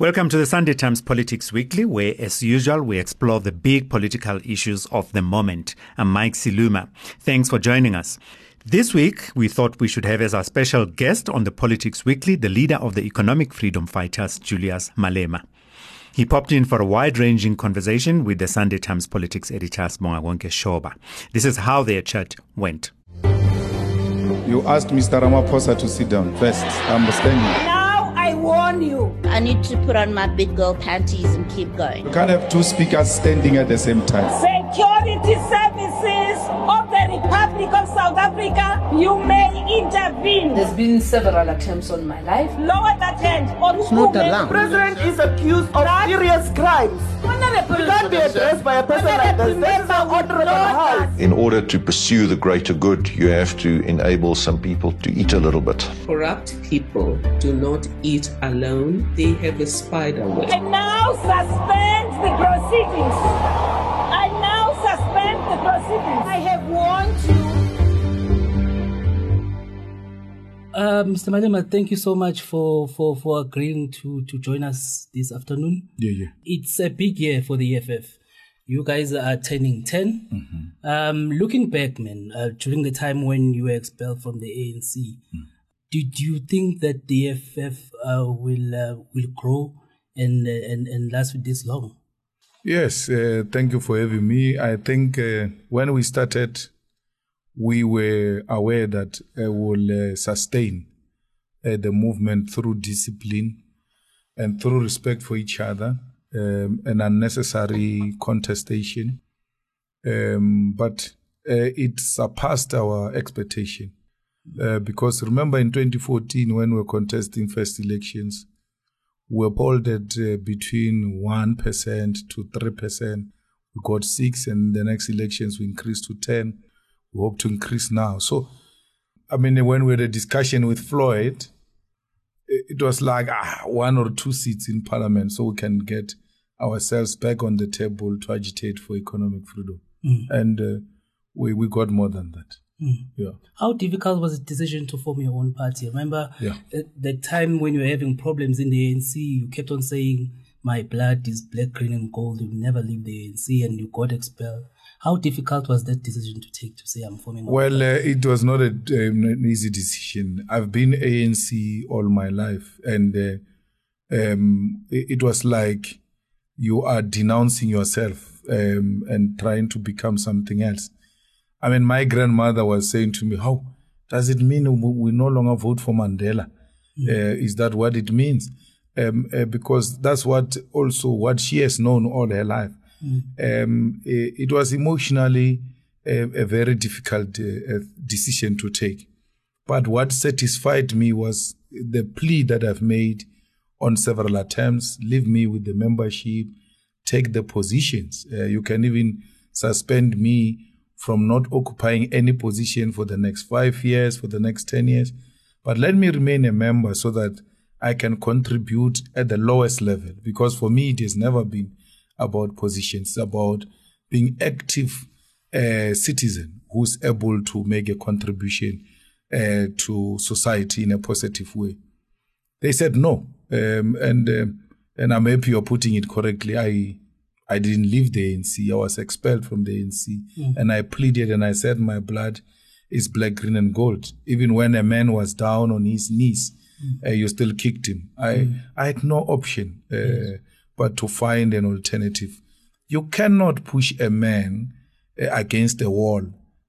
Welcome to the Sunday Times Politics Weekly, where, as usual, we explore the big political issues of the moment. I'm Mike Siluma. Thanks for joining us. This week, we thought we should have as our special guest on the Politics Weekly the leader of the economic freedom fighters, Julius Malema. He popped in for a wide ranging conversation with the Sunday Times politics editor Sibonga Shoba. This is how their chat went. You asked Mr. Ramaphosa to sit down first. I'm standing. Now I you. I need to put on my big girl panties and keep going. You can't have two speakers standing at the same time. Security services of the Republic of South Africa, you may intervene. There's been several attempts on my life. Lower that hand on It's not women. allowed. president is accused of serious crimes. Honorable can't be addressed by a person like this. This an order of the House. In order to pursue the greater good, you have to enable some people to eat a little bit. Corrupt people do not eat alone, they have a spider web. I now suspend the proceedings. I now suspend the proceedings. I have warned you. Uh, Mr. Malema, thank you so much for, for, for agreeing to, to join us this afternoon. Yeah, yeah. It's a big year for the EFF. You guys are turning 10. Mm-hmm. Um, looking back, man, uh, during the time when you were expelled from the ANC, Mm. Did you think that EFF uh, will uh, will grow and, uh, and, and last this long? Yes, uh, thank you for having me. I think uh, when we started, we were aware that uh, we'll sustain the movement through discipline and through respect for each other um, and unnecessary contestation. Um, but it surpassed our expectation. Uh, because remember in 2014, when we were contesting first elections, we were polled at uh, between 1% to 3%. We got 6 and the next elections we increased to 10. We hope to increase now. So, I mean, when we had a discussion with Floyd, it was like ah, one or two seats in parliament so we can get ourselves back on the table to agitate for economic freedom. And uh, we, we got more than that. Yeah. How difficult was the decision to form your own party? Remember Yeah. at the time when you were having problems in the ANC, you kept on saying, My blood is black, green, and gold. You never leave the ANC, and you got expelled. How difficult was that decision to take to say, I'm forming Well, uh, it was not a, um, an easy decision. I've been ANC all my life, and uh, um, it, it was like you are denouncing yourself um, and trying to become something else. I mean, my grandmother was saying to me, "How does it mean we no longer vote for Mandela? Uh, is that what it means?" Um, uh, because that's what also what she has known all her life. Um, it, it was emotionally a, a very difficult uh, uh, decision to take. But what satisfied me was the plea that I've made on several attempts leave me with the membership, take the positions. Uh, you can even suspend me from not occupying any position for the next five years, for the next 10 years. But let me remain a member so that I can contribute at the lowest level. Because for me, it has never been about positions, it's about being active uh, citizen who's able to make a contribution uh, to society in a positive way. They said no, um, and um, and I'm happy you're putting it correctly. I I didn't leave the ANC. I was expelled from the ANC, and I pleaded and I said my blood is black, green, and gold. Even when a man was down on his knees, uh, you still kicked him. I I had no option uh, but to find an alternative. You cannot push a man uh, against a wall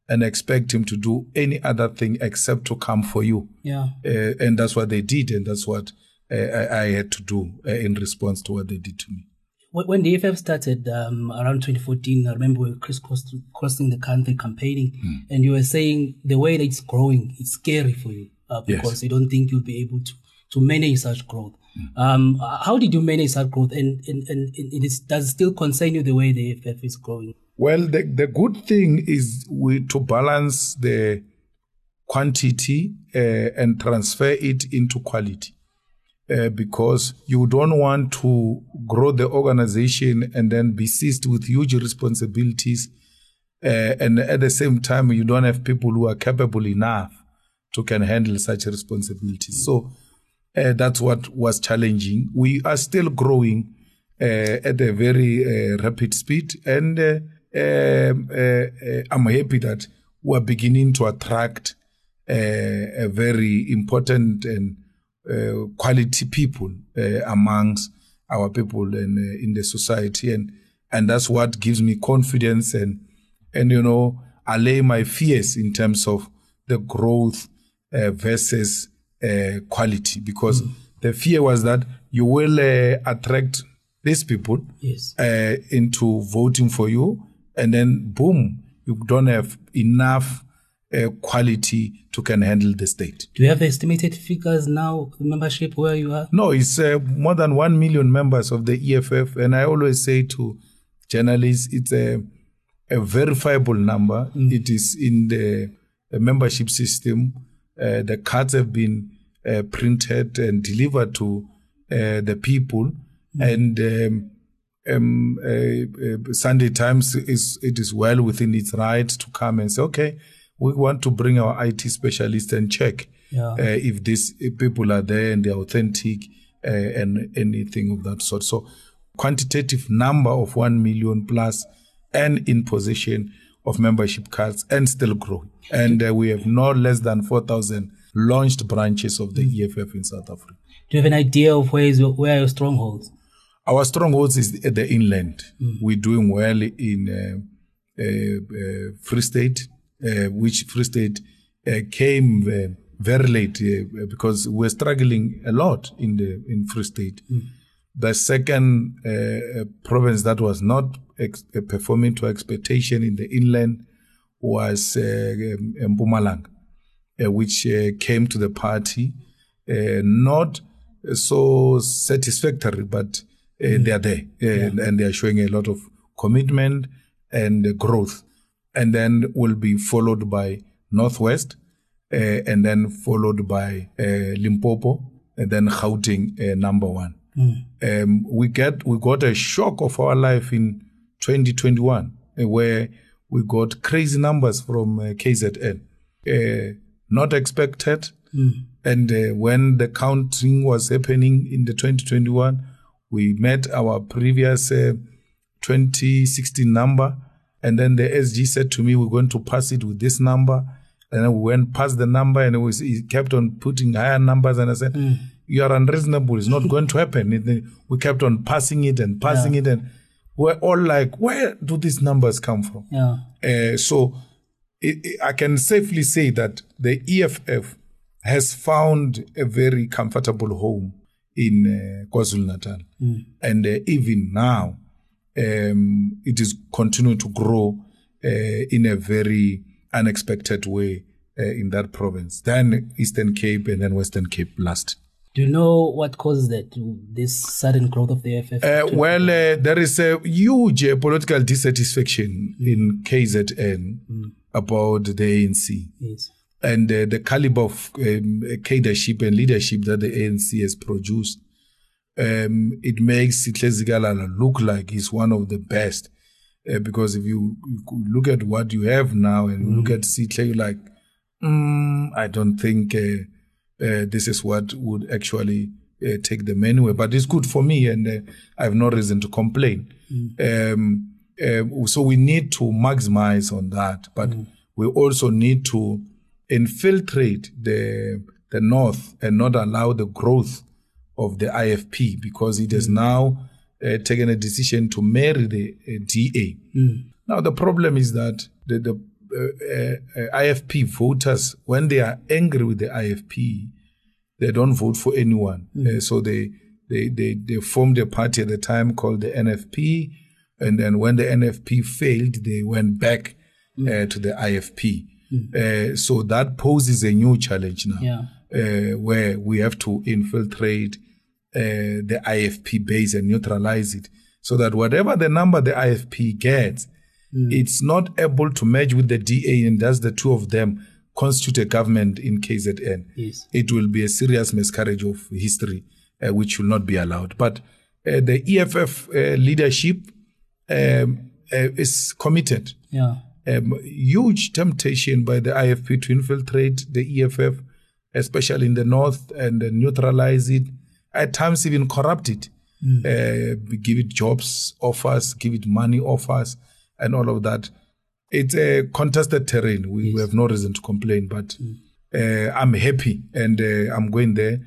and expect him to do any other thing except to come for you. Yeah. Uh, and that's what they did, and that's what uh, I, I had to do uh, in response to what they did to me. When the EFF started um, around 2014, I remember we were crisscrossing the country campaigning, Hmm. and you were saying the way that it's growing, it's scary for you uh, Yes. because you don't think you'll be able to, to manage such growth. Hmm. Um, how did you manage such growth, and, and, and it is, does it still concern you the way the EFF is growing? Well, the, the good thing is we to balance the quantity uh, and transfer it into quality. Uh, because you don't want to grow the organization and then be seized with huge responsibilities. Uh, and at the same time, you don't have people who are capable enough to can handle such responsibilities. So Uh, that's what was challenging. We are still growing uh, at a very uh, rapid speed, and uh, um, I'm happy that we're beginning to attract a very important and quality people amongst our people and in the society, and and that's what gives me confidence and and you know allay my fears in terms of the growth uh, versus uh, quality because mm. the fear was that you will uh, attract these people yes. Uh, into voting for you and then boom you don't have enough uh, quality to can handle the state. Do you have estimated figures now, membership where you are? No, it's uh, more than 1 million members of the EFF. And I always say to journalists, it's a, a verifiable number. Mm. It is in the membership system. Uh, the cards have been uh, printed and delivered to uh, the people. Mm. And um, um, uh, uh, Sunday Times is it is well within its right to come and say, okay, we want to bring our IT specialist and check yeah. uh, if these people are there and they're authentic uh, and anything of that sort. So, quantitative number of one million plus and in possession of membership cards and still growing. And uh, we have no less than four thousand launched branches of the EFF in South Africa. Do you have an idea of where is your, where are your strongholds? Our strongholds is the inland. Mm. We're doing well in uh, uh, uh Free State, Uh, which Free State uh, came uh, very late uh, because we're struggling a lot in the in Free State. Mm. The second province that was not ex- performing to expectation in the inland was um, Mpumalanga, which came to the party not so satisfactory, but mm. they are there and, and, they are showing a lot of commitment and growth. And then will be followed by Northwest, uh, and then followed by uh, Limpopo, and then Gauteng uh, number one. Mm. Um, we get we got a shock of our life in 2021, where we got crazy numbers from KZN, not expected. Mm. And uh, when the counting was happening in the 2021, we met our previous uh, 2016 number, and then the SG said to me, "We're going to pass it with this number." And then we went past the number, and it was he kept on putting higher numbers. And I said, mm. "You are unreasonable. It's not going to happen." we kept on passing it and passing yeah. it, and we're all like, "Where do these numbers come from?" Yeah. Uh, so it, it, I can safely say that the EFF has found a very comfortable home in uh, KwaZulu Natal. Mm. And uh, even now, um, it is continuing to grow uh, in a very unexpected way uh, in that province. Then Eastern Cape and then Western Cape last. Do you know what causes that, this sudden growth of the FF? Uh, well, uh, there is a huge political dissatisfaction mm. in KZN mm. about the ANC. Yes and uh, the caliber of um, cadreship and leadership that the ANC has produced, um, it makes Zikalala look like he's one of the best. Uh, because if you, you, look at what you have now and mm. look at Sihle, you're like, mm, I don't think uh, uh, this is what would actually uh, take them anywhere. But it's good for me, and uh, I have no reason to complain. Mm. Um, um so we need to maximize on that, but mm. we also need to infiltrate the the north and not allow the growth of the IFP because it has mm. now uh, taken a decision to marry the uh, DA. Mm. Now the problem is that the, the uh, uh IFP voters, when they are angry with the IFP, they don't vote for anyone. Mm. Uh, so they, they they they formed a party at the time called the NFP, and then when the NFP failed, they went back mm. uh, to the IFP. Mm. Uh, so that poses a new challenge now, yeah. uh, where we have to infiltrate uh, the IFP base and neutralize it, so that whatever the number the IFP gets, mm. it's not able to merge with the DA, and thus the two of them constitute a government in KZN. Yes. It will be a serious miscarriage of history, uh, which will not be allowed. But uh, the EFF uh, leadership um, is committed. Yeah um, huge temptation by the IFP to infiltrate the EFF especially in the north, and neutralize it. At times, even corrupt it. Uh, give it jobs offers, give it money offers, and all of that. It's a contested terrain. We, we have no reason to complain, but uh, I'm happy and uh, I'm going there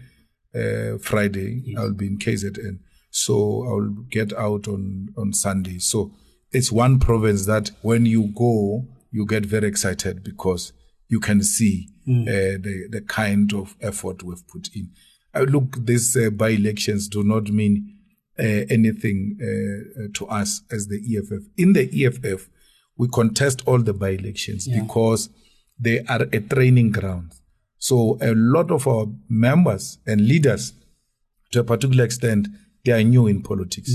uh, Friday. I'll be in KZN. So I'll get out on, on Sunday. So it's one province that when you go, you get very excited because you can see uh, the, the kind of effort we've put in. Uh, look, these uh, by elections do not mean uh, anything to us as the EFF. In the EFF, we contest all the by elections because they are a training ground. So a lot of our members and leaders, to a particular extent, they are new in politics.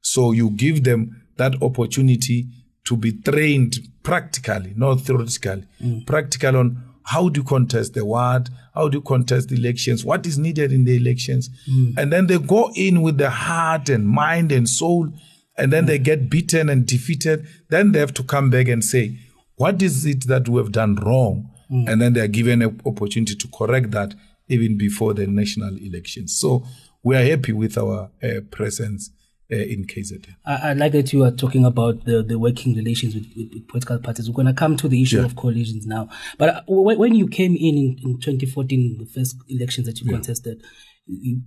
So you give them that opportunity to be trained practically, not theoretically, practical on how do you contest the word? how do you contest elections, what is needed in the elections. Hmm. And then they go in with the heart and mind and soul, and then they hmm. get beaten and defeated. Then they have to come back and say, what is it that we have done wrong? Hmm. And then they are given an opportunity to correct that even before the national elections. So we are happy with our uh, presence uh, in KZN. I, I like that you are talking about the, the working relations with, with, with political parties. We're going to come to the issue Yeah. of coalitions now. But uh, when, when you came in, in in 2014, the first elections that you contested, you-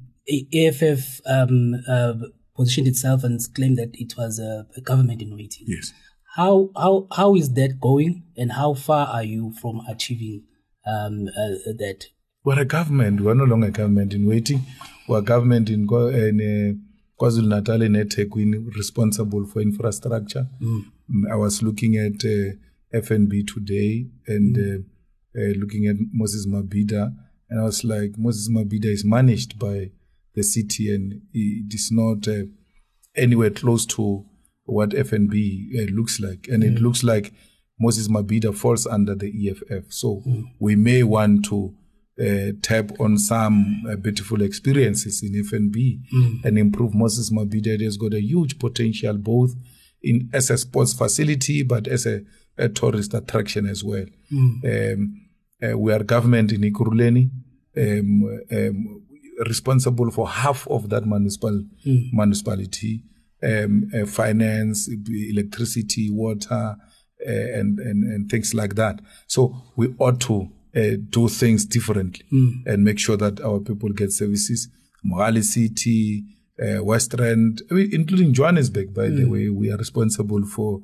EFF um, uh, positioned itself and claimed that it was a, a government in waiting. Yes. How how how is that going, and how far are you from achieving um, uh, that? We're a government. We're no longer a government in waiting. We're a government in, Kwa- in uh, KwaZulu Natal and eThekwini responsible for infrastructure. Mm, I was looking at uh, FNB today and uh, uh, looking at Moses Mabhida, and I was like, Moses Mabhida is managed by the city, and it is not uh, anywhere close to what FNB uh, looks like, and it looks like Moses Mabhida falls under the EFF. So we may want to uh, tap on some uh, beautiful experiences in FNB and improve Moses Mabhida. It has got a huge potential both in as a sports facility, but as a, a tourist attraction as well. Um, uh, we are government in Ekurhuleni. Um, um, responsible for half of that municipal municipality, um, uh, finance, electricity, water, uh, and, and and things like that. So we ought to uh, do things differently and make sure that our people get services. Mogale City, uh, West Rand, I mean, including Johannesburg, by the way, we are responsible for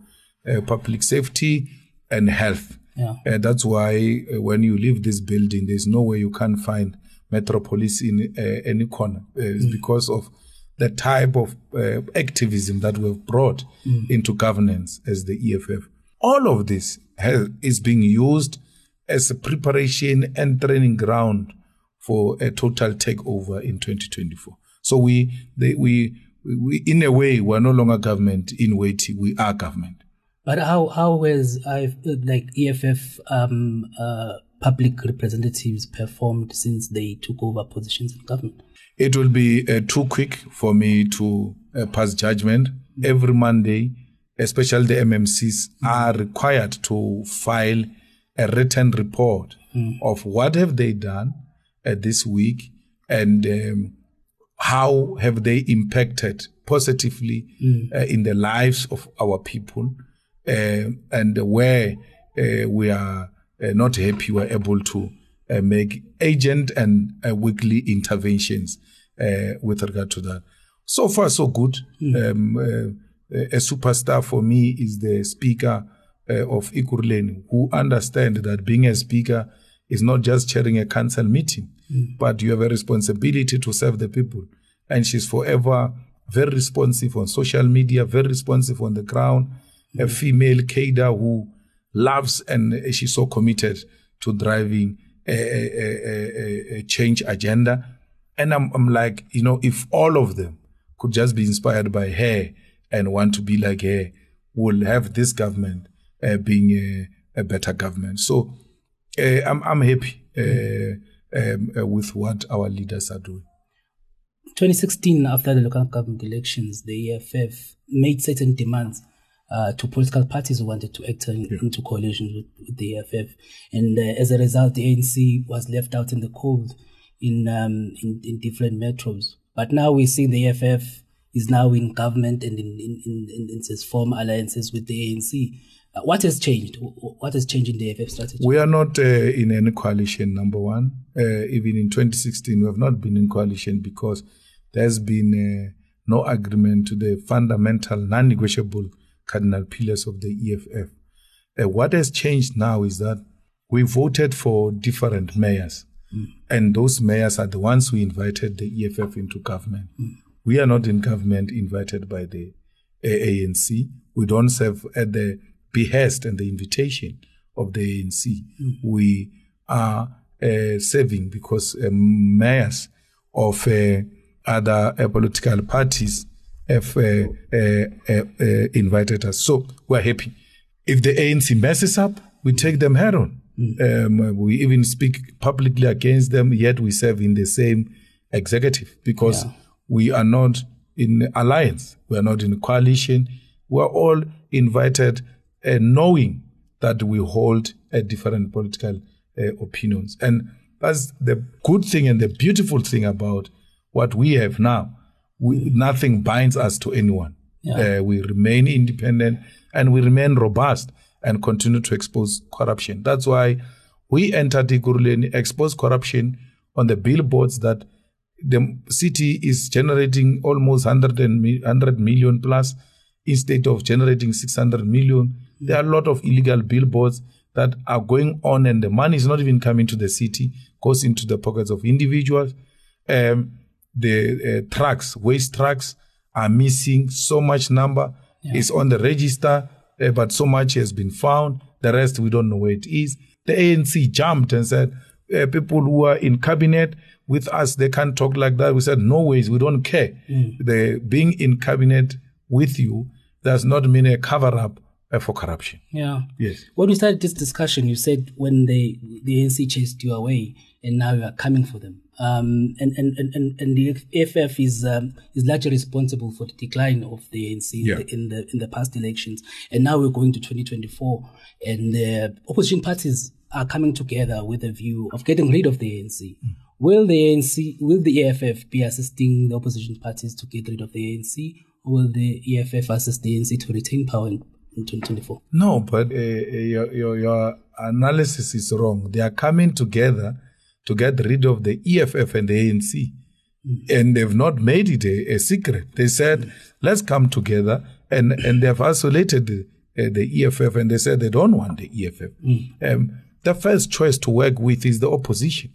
uh, public safety and health. Yeah. Uh, that's why uh, when you leave this building, there's no way you can find Metropolis in uh, any corner. It's because of the type of uh, activism that we've brought into governance as the EFF. All of this has, is being used as a preparation and training ground for a total takeover in 2024. So we, they, we, we, in a way, we're no longer government in waiting. We are government. But how how has I like EFF um, uh, public representatives performed since they took over positions in government? It will be uh, too quick for me to uh, pass judgment. Every Monday, especially the MMCs, are required to file a written report of what have they done uh, this week and um, how have they impacted positively uh, in the lives of our people uh, and where uh, we are uh, not happy we're able to uh, make agent and uh, weekly interventions uh, with regard to that. So far so good. Um, uh, a superstar for me is the speaker uh, of Ekurhuleni who understand that being a speaker is not just chairing a council meeting but you have a responsibility to serve the people and she's forever very responsive on social media, very responsive on the ground. A female cadre who loves and she's so committed to driving a, a, a, a, change agenda. And I'm, I'm like, you know, if all of them could just be inspired by her and want to be like her, we'll have this government being a, a better government. So uh, I'm, I'm happy uh, um, uh, with what our leaders are doing. 2016, after the local government elections, the EFF made certain demands uh, to political parties who wanted to enter in, into coalition with, with the EFF. And uh, as a result, the ANC was left out in the cold in, um, in, in different metros. But now we see the EFF is now in government and in, in, in, in, in its form alliances with the ANC. Uh, what has changed? What has changed in the EFF strategy? We are not uh, in any coalition, number one. Uh, even in 2016, we have not been in coalition because there's been uh, no agreement to the fundamental, non negotiable cardinal pillars of the EFF. Uh, what has changed now is that we voted for different mayors, mm. and those mayors are the ones who invited the EFF into government. Mm. We are not in government invited by the ANC. We don't serve at the behest and the invitation of the ANC. Mm. We are uh, serving because uh, mayors of uh, other uh, political parties have uh, uh, invited us. So we're happy. If the ANC messes up, we take them head on. Mm. Um, we even speak publicly against them, yet we serve in the same executive because yeah. we are not in alliance. We are not in coalition. We are all invited knowing that we hold a different political uh, opinions. And that's the good thing and the beautiful thing about what we have now. We, nothing binds us to anyone. Yeah. Uh, we remain independent and we remain robust and continue to expose corruption. That's why we entered Ekurhuleni, expose corruption on the billboards that the city is generating almost 100, 100 million plus instead of generating 600 million. There are a lot of illegal billboards that are going on, and the money is not even coming to the city, goes into the pockets of individuals. Um, the uh, trucks, waste trucks, are missing. So much number yeah. is on the register, uh, but so much has been found. The rest we don't know where it is. The ANC jumped and said, uh, people who are in cabinet with us, they can't talk like that. We said, no ways, we don't care. Mm. The being in cabinet with you does not mean a cover up for corruption. Yeah. Yes. When we started this discussion, you said when they the ANC chased you away, and now you are coming for them. Um, and, and, and, and the EFF is um, is largely responsible for the decline of the ANC yeah. in the in the past elections, and now we're going to 2024, and the opposition parties are coming together with a view of getting rid of the ANC. Mm. Will the ANC, will the EFF be assisting the opposition parties to get rid of the ANC, or will the EFF assist the ANC to retain power in, in 2024? No, but uh, your, your, your analysis is wrong. They are coming together to get rid of the EFF and the ANC. Mm. And they've not made it a, a secret. They said, mm. let's come together. And, and they've isolated the, uh, the EFF and they said they don't want the EFF. Mm. Um, the first choice to work with is the opposition.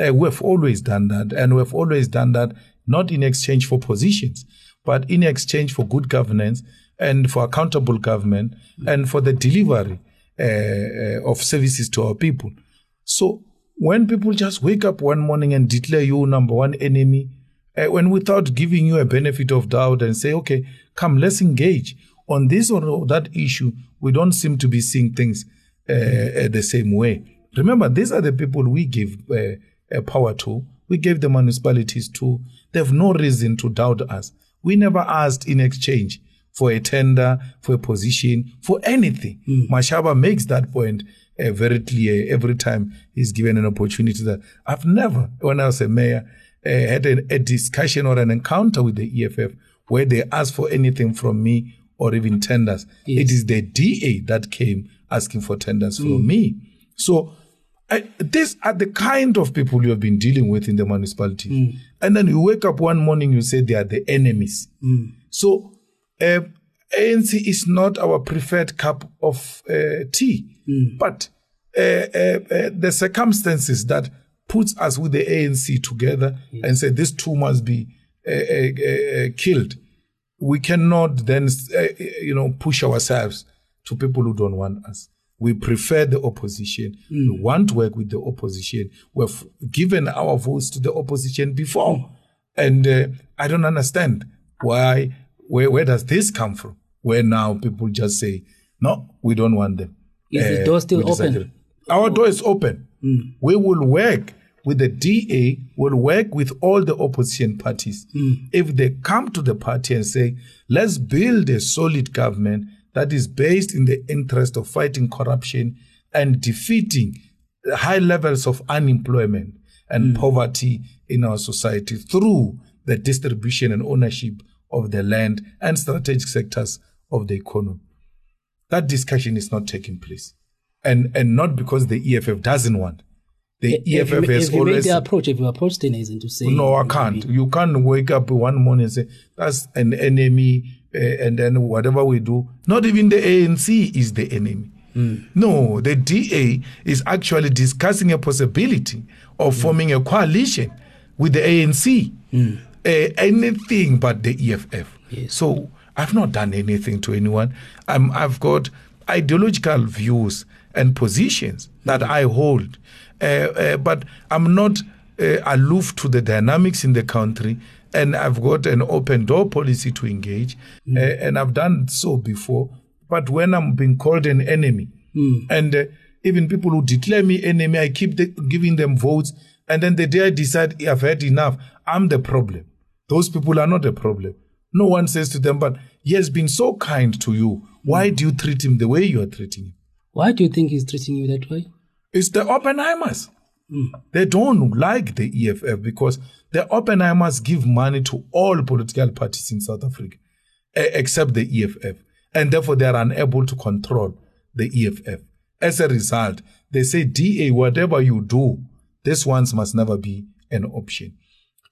Uh, we've always done that. And we've always done that not in exchange for positions, but in exchange for good governance and for accountable government and for the delivery uh, uh, of services to our people. So when people just wake up one morning and declare you number one enemy, uh, when without giving you a benefit of doubt and say, okay, come, let's engage on this or that issue, we don't seem to be seeing things uh, the same way. Remember, these are the people we give uh, power to. We gave the municipalities to. They have no reason to doubt us. We never asked in exchange for a tender, for a position, for anything. Mm. Mashaba makes that point uh, very clear every time he's given an opportunity that I've never, when I was a mayor, uh, had a, a, discussion or an encounter with the EFF where they asked for anything from me or even tenders. Yes. It is the DA that came asking for tenders mm. from me. So I, these are the kind of people you have been dealing with in the municipality. Mm. And then you wake up one morning, you say they are the enemies. Mm. So uh, ANC is not our preferred cup of uh, tea. Mm. But uh, uh, uh, the circumstances that puts us with the ANC together mm. and say these two must be uh, killed, we cannot then, you know, push ourselves to people who don't want us. We prefer the opposition. Mm. We want to work with the opposition. We've given our votes to the opposition before. Mm. And uh, I don't understand why, where, where does this come from? Where now people just say, no, we don't want them. Is uh, the door still open? Our door is open. Mm. We will work with the DA, will work with all the opposition parties. Mm. If they come to the party and say, let's build a solid government that is based in the interest of fighting corruption and defeating high levels of unemployment and poverty in our society through the distribution and ownership of the land and strategic sectors of the economy. That discussion is not taking place. And, and not because the EFF doesn't want. The you, EFF have has you made always. the approach? Have you approached Denison to say? No, I can't. You can't wake up one morning and say, that's an enemy, uh, and then whatever we do, not even the ANC is the enemy. No, the DA is actually discussing a possibility of forming a coalition with the ANC. Uh, anything but the EFF. So I've not done anything to anyone. I'm, I've got ideological views and positions that I hold. Uh, uh, but I'm not uh, aloof to the dynamics in the country. And I've got an open door policy to engage. Uh, and I've done so before. But when I'm being called an enemy, and uh, even people who declare me enemy, I keep the, giving them votes. And then the day I decide I've had enough, I'm the problem. Those people are not a problem. No one says to them, but he has been so kind to you. Why do you treat him the way you are treating him? Why do you think he's treating you that way? It's the Oppenheimers. Hmm. They don't like the EFF because the Oppenheimers give money to all political parties in South Africa except the EFF. And therefore, they are unable to control the EFF. As a result, they say, DA, whatever you do, this ones must never be an option.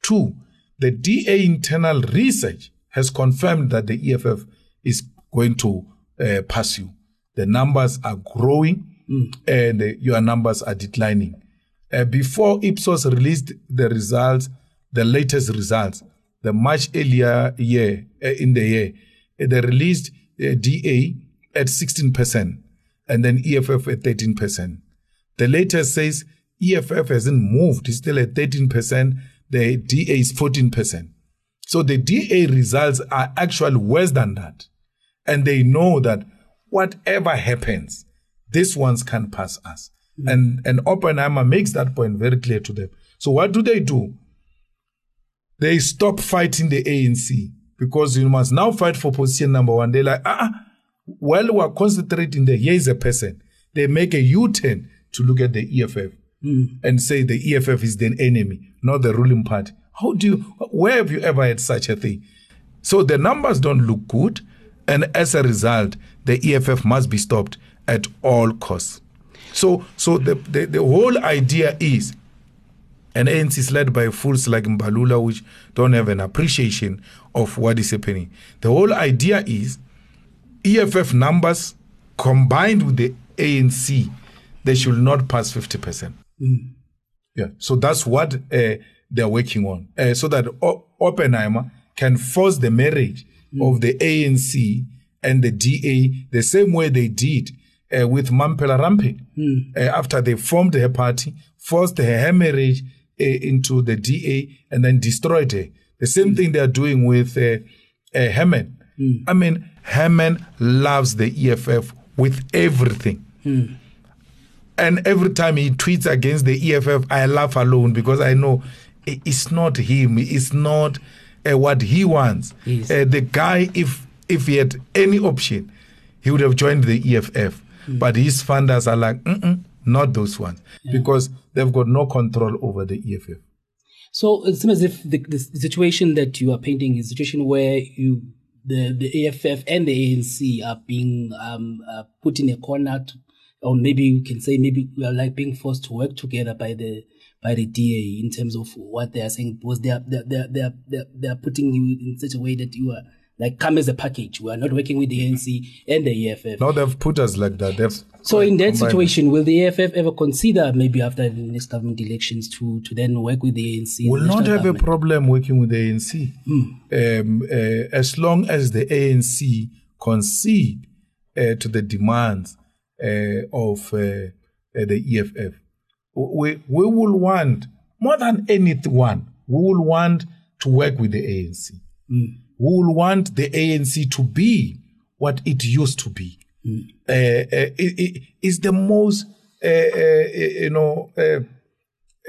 Two, the DA internal research has confirmed that the EFF is going to uh, pass you. The numbers are growing and uh, your numbers are declining. Uh, before Ipsos released the results, the latest results, the much earlier year uh, in the year, uh, they released uh, DA at 16% and then EFF at 13%. The latest says EFF hasn't moved, it's still at 13%, the DA is 14%. So the DA results are actually worse than that. And they know that whatever happens, these ones can pass us. And, and Oppenheimer makes that point very clear to them. So what do they do? They stop fighting the ANC because you must now fight for position number one. They're like, ah, ah, while we're concentrating there, here is a person. They make a U-turn to look at the EFF Mm. and say the EFF is the enemy, not the ruling party. How do you, where have you ever had such a thing? So the numbers don't look good. And as a result, the EFF must be stopped at all costs. So, so the, the, the whole idea is an ANC is led by fools like Mbalula, which don't have an appreciation of what is happening. The whole idea is EFF numbers combined with the ANC, they should not pass 50%. Yeah. So that's what uh, they're working on. Uh, so that o- Oppenheimer can force the marriage of the ANC and the DA the same way they did uh, with Mamphela Ramphele. Uh, after they formed her party, forced her marriage uh, into the DA and then destroyed her. The same thing they are doing with uh, uh, Herman. I mean, Herman loves the EFF with everything. And every time he tweets against the EFF, I laugh alone because I know it's not him. It's not uh, what he wants. Yes. Uh, the guy, if if he had any option, he would have joined the EFF. But his funders are like, not those ones, because they've got no control over the EFF. So it seems as if the, the situation that you are painting is a situation where you the the EFF and the ANC are being um, uh, put in a corner, to, or maybe you can say maybe we are like being forced to work together by the by the DA in terms of what they are saying because they are they are, they are, they are, they are, they are putting you in such a way that you are like come as a package. We are not working with the ANC and the EFF. Now they've put us like that. They've So in that situation, will the EFF ever consider maybe after the next government elections to to then work with the ANC? We'll not have a problem working with the ANC um, uh, as long as the ANC concede uh, to the demands of uh, uh, the EFF. We, we will want, more than anyone, we will want to work with the ANC. We will want the ANC to be what it used to be. Uh, uh, it, it, it's the most, uh, uh, you know, uh,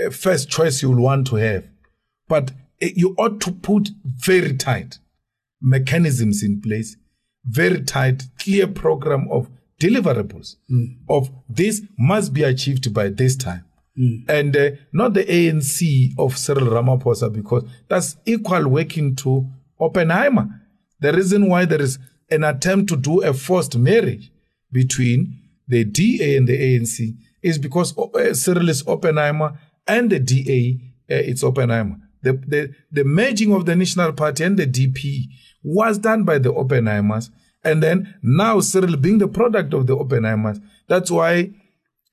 uh, first choice you'll want to have. But uh, you ought to put very tight mechanisms in place very tight, clear program of deliverables Mm. of this must be achieved by this time. And uh, not the ANC of Cyril Ramaphosa because that's equal working to Oppenheimer. The reason why there is an attempt to do a forced marriage between the DA and the ANC is because uh, Cyril is Oppenheimer and the DA uh, it's Oppenheimer. The, the, the merging of the National Party and the DP was done by the Oppenheimers. And then now Cyril being the product of the Oppenheimers. That's why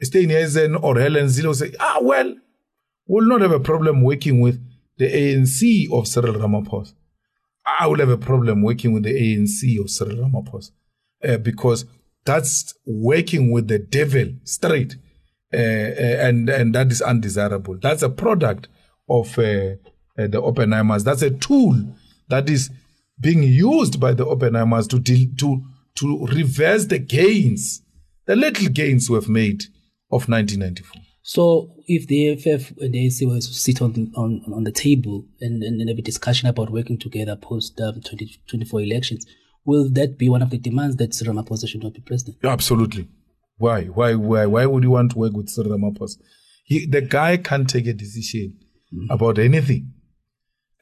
Steenhuisen or Helen Zille say, ah, well, we'll not have a problem working with the ANC of Cyril Ramaphosa. I will have a problem working with the ANC of Cyril Ramaphosa uh, because that's working with the devil straight, uh, uh, and and that is undesirable. That's a product of uh, uh, the Oppenheimers. That's a tool that is being used by the Oppenheimers to deal, to to reverse the gains, the little gains we've made of 1994. So if the EFF and the ANC were to sit on on, on the table and, and, and have a discussion about working together post um, 2024 elections, will that be one of the demands that Cyril Ramaphosa should not be president? Absolutely. Why? Why? Why? Why would you want to work with Cyril Ramaphosa? He, the guy can't take a decision about anything,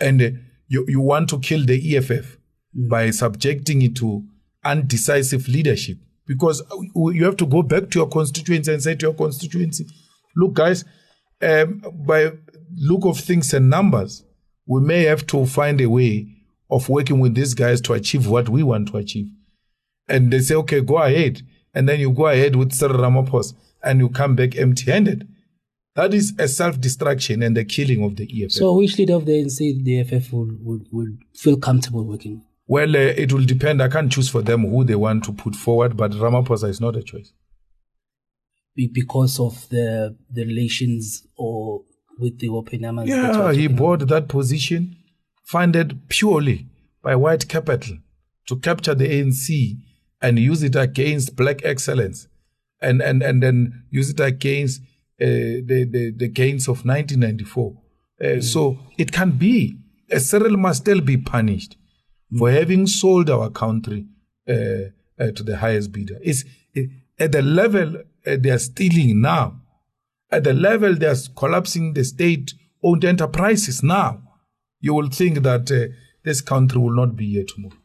and uh, you you want to kill the EFF by subjecting it to undecisive leadership because uh, you have to go back to your constituency and say to your constituency, look, guys, um, by look of things and numbers, we may have to find a way of working with these guys to achieve what we want to achieve. And they say, okay, go ahead. And then you go ahead with Cyril Ramaphosa and you come back empty handed. That is a self destruction and the killing of the EFF. So which leader of the ANC the EFF would, would, feel comfortable working with? well, uh, it will depend. I can't choose for them who they want to put forward, but Ramaphosa is not a choice. Be- because of the the relations or with the open you Yeah, he bought that position funded purely by white capital to capture the ANC and use it against black excellence and, and, and then use it against the, the, the gains of 1994. Uh, So it can be. Uh, Cyril must still be punished for having sold our country uh, uh, to the highest bidder. It's it, at the level uh, they are stealing now at the level they are collapsing the state owned enterprises now, you will think that uh, this country will not be here tomorrow.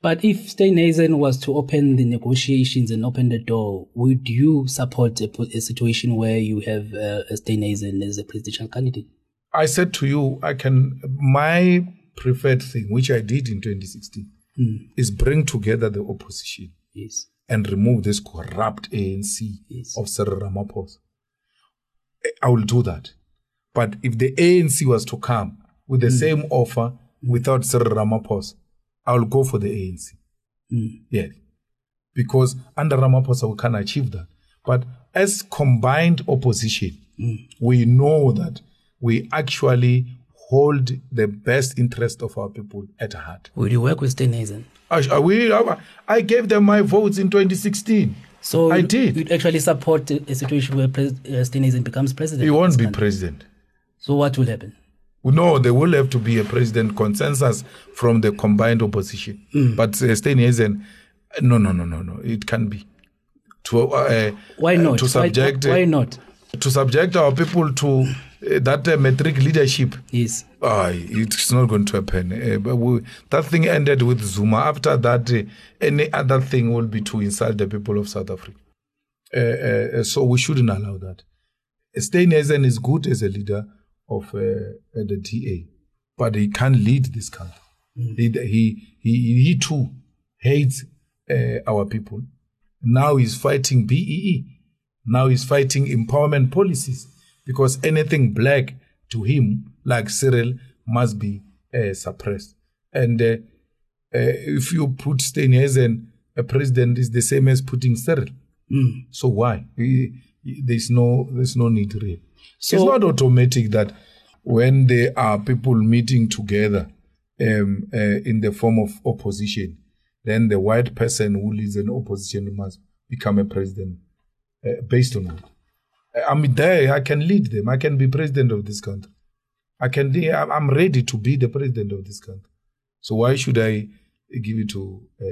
But if Steenhuisen was to open the negotiations and open the door, would you support a, a situation where you have uh, a Steenhuisen as a presidential candidate? I said to you, I can, my preferred thing, which I did in 2016, hmm. is bring together the opposition Yes. and remove this corrupt ANC Yes. of Cyril Ramaphosa. I will do that. But if the ANC was to come with the hmm. same offer hmm. without Cyril Ramaphosa, I will go for the ANC. Yes. Because under Ramaphosa, we can achieve that. But as combined opposition, we know that we actually hold the best interest of our people at heart. Will you work with Steenhuisen? I, I, we, I, I gave them my votes in 2016. So I you- did. You'd actually support a situation where pres- uh, becomes president. He won't be country. president. So what will happen? No, there will have to be a president consensus from the combined opposition. Hmm. But uh, Steenhuisen, no, no, no, no, no. It can be. To, uh, Why uh, not? To Why- subject, uh, why not? To subject our people to uh, that uh, metric leadership. Yes. Ah, it's not going to happen. Uh, but we, that thing ended with Zuma. After that, uh, any other thing will be to insult the people of South Africa. Uh, uh, uh, so we shouldn't allow that. Steenhuisen is good as a leader of uh, uh, the DA, but he can't lead this country. He, he, he, he too hates uh, our people. Now he's fighting BEE. Now he's fighting empowerment policies because anything black to him, like Cyril, must be uh, suppressed. And uh, uh, if you put Steenhuisen, a president is the same as putting Cyril. So why? He- he- There's no, there's no need really. So- it's not automatic that when there are people meeting together um, uh, in the form of opposition, then the white person who leads an opposition must become a president uh, based on what? I'm there. I can lead them. I can be president of this country. I can. be- I'm ready to be the president of this country. So why should I give it to uh,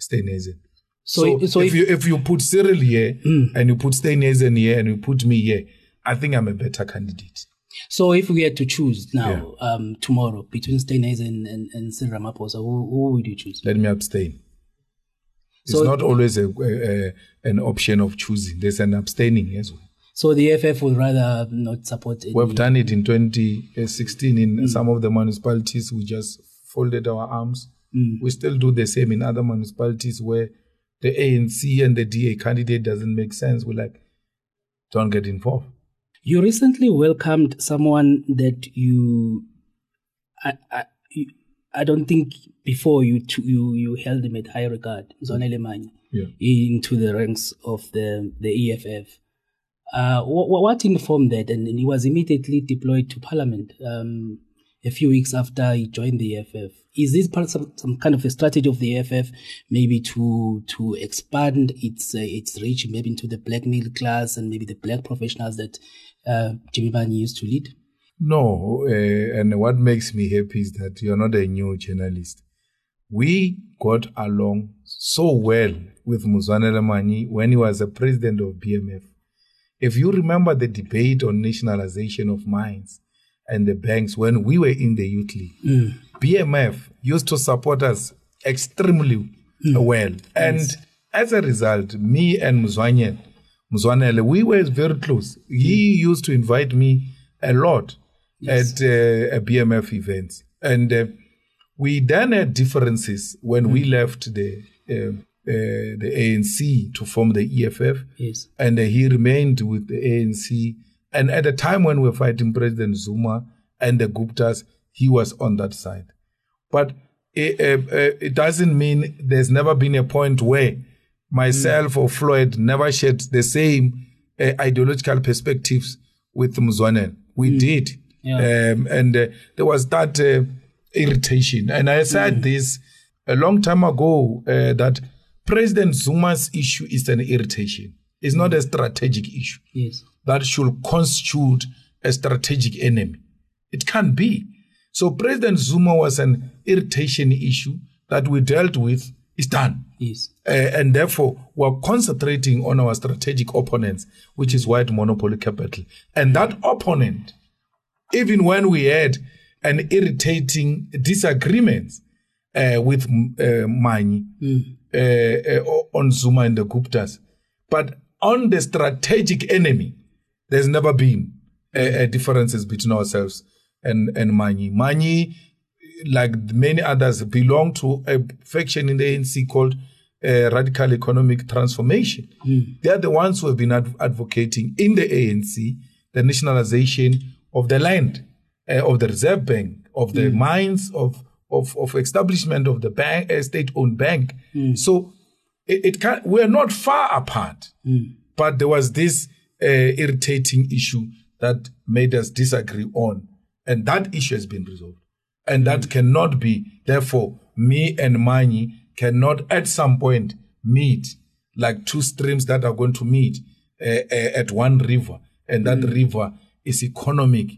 Steenhuisen. So- So, so if, if- you if you put Cyril here and you put Steenhuisen here and you put me here, I think I'm a better candidate. So if we had to choose now, um, tomorrow between Steenhuisen and, and, and Cyril Ramaphosa, who, who would you choose? Let me abstain. It's So- not always a, a, a- an option of choosing. There's an abstaining as well. So the FF would rather not support any. We've done it in 2016 in some of the municipalities. We just folded our arms. We still do the same in other municipalities where the ANC and the DA candidate doesn't make sense. We're like, don't get involved. You recently welcomed someone that you, I, I, I don't think before you to, you you held him at high regard, Mzwanele Manyi, Yeah. into the ranks of the the EFF. Uh, what, what informed that? And, and he was immediately deployed to Parliament um, a few weeks after he joined the EFF. Is this part some, some kind of a strategy of the EFF, maybe to to expand its uh, its reach, maybe into the black middle class and maybe the black professionals that uh, Jimmy Manyi used to lead? No, uh, and what makes me happy is that you're not a new journalist. We got along so well with Mzwanele Manyi when he was the president of BMF. If you remember the debate on nationalization of mines and the banks when we were in the youth league, BMF used to support us extremely well. And as a result, me and Muzwanye, Mzwanele, we were very close. He used to invite me a lot at uh, BMF events. And uh, we then had differences when we left the uh, uh, the ANC to form the EFF, Yes. and uh, he remained with the ANC. And at the time when we were fighting President Zuma and the Guptas, he was on that side. But it, uh, uh, it doesn't mean there's never been a point where myself or Floyd never shared the same uh, ideological perspectives with Mzwanel. We did. Yeah. Um, and uh, there was that uh, irritation. And I said this a long time ago uh, that President Zuma's issue is an irritation. It's not a strategic issue Yes. that should constitute a strategic enemy. It can't be. So President Zuma was an irritation issue that we dealt with. It's done. Yes. Uh, and therefore, we're concentrating on our strategic opponents, which is white monopoly capital. And that opponent, even when we had an irritating disagreement uh, with uh, Manyi uh, uh, on Zuma and the Guptas, but on the strategic enemy, there's never been uh, uh, differences between ourselves and and Manyi. Manyi, like many others, belong to a faction in the ANC called uh, Radical Economic Transformation. They are the ones who have been adv- advocating in the ANC the nationalization of the land, uh, of the Reserve Bank, of the mines, of of of establishment of the bank, uh, state-owned bank. So it, it can we're not far apart, but there was this uh, irritating issue that made us disagree on, and that issue has been resolved, and that cannot be. Therefore, me and Manyi cannot at some point meet like two streams that are going to meet uh, uh, at one river, and that river is economic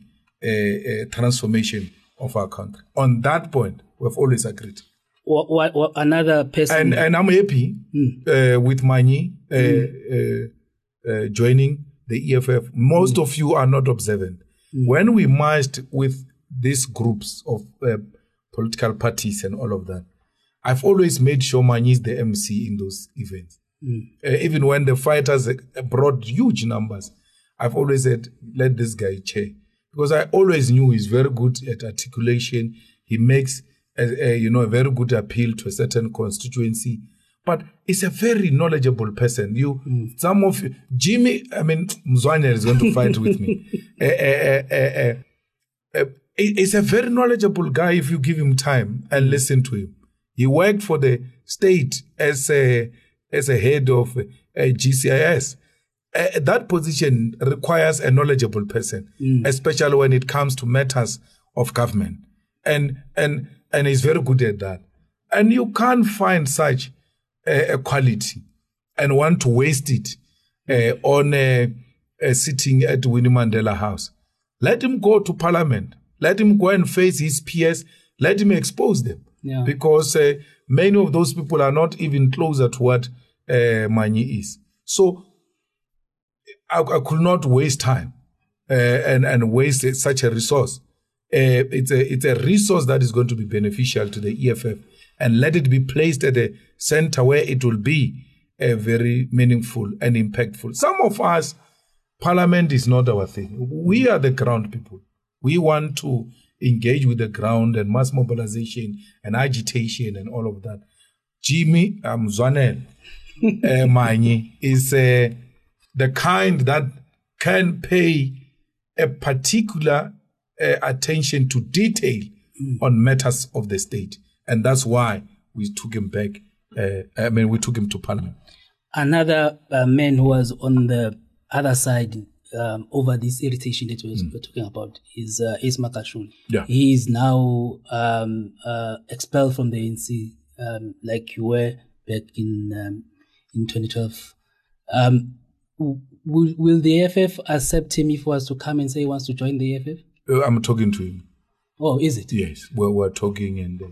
uh, transformation of our country. On that point, we've always agreed What, what, what another person? and and I'm happy uh, with Manyi uh, uh, uh, joining the EFF. Most of you are not observant. When we merged with these groups of uh, political parties and all of that, I've always made sure Manyi is the MC in those events. Uh, even when the fighters uh, brought huge numbers, I've always said, let this guy chair. Because I always knew he's very good at articulation. He makes, a, a, you know, a very good appeal to a certain constituency. But he's a very knowledgeable person. You, some of you, Jimmy, I mean, Mzwane is going to fight with me. Uh, uh, he- he's a very knowledgeable guy if you give him time and listen to him. He worked for the state as a as a head of uh, GCIS. Uh, that position requires a knowledgeable person, especially when it comes to matters of government, and and and he's very good at that. And you can't find such a, a quality and want to waste it uh, on uh, uh, sitting at Winnie Mandela House. Let him go to Parliament. Let him go and face his peers. Let him expose them. Yeah. because uh, many of those people are not even closer to what uh, Manyi is. So I, I could not waste time uh, and and waste such a resource. Uh, it's a it's a resource that is going to be beneficial to the EFF, and let it be placed at the center where it will be uh, very meaningful and impactful. Some of us, Parliament is not our thing. We are the ground people. We want to engage with the ground and mass mobilization and agitation and all of that. Jimmy um, Zwanel uh, Manyi is uh, the kind that can pay a particular uh, attention to detail on matters of the state. And that's why we took him back. Uh, I mean, we took him to Parliament. Another uh, man who was on the other side um, over this irritation that we was- we're talking about is uh, Ace Magashule. Yeah. He is now um, uh, expelled from the ANC, um, like you were back in um, in 2012. Um, will, will the EFF accept him if he was to come and say he wants to join the EFF? Uh, I'm talking to him. Oh, is it? Yes, we're, we're talking and uh,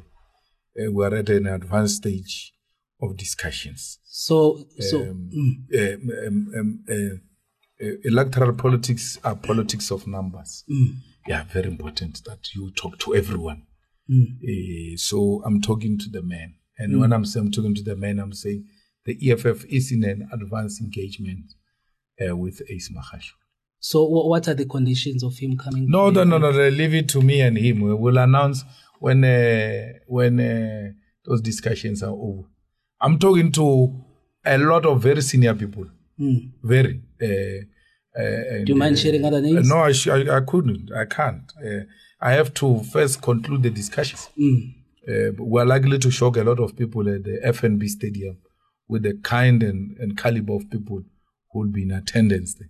uh, we're at an advanced stage of discussions. So, so Um, mm, electoral politics are politics of numbers. mm, Yeah, very important that you talk to everyone. mm. Uh, so I'm talking to the man. And when I'm saying I'm talking to the man, I'm saying the EFF is in an advanced engagement uh, with Ace Mahashu. so wha- what are the conditions of him coming? No, to no, no, no. Leave it to me and him. We will announce when uh, when uh, those discussions are over. I'm talking to a lot of very senior people. Mm. Very. Uh, uh, and, Do you mind uh, sharing other names? no, I, sh- I, I couldn't. I can't. Uh, I have to first conclude the discussions. Mm. We're likely to shock a lot of people at the FNB Stadium with the kind and, and caliber of people who will be in attendance there,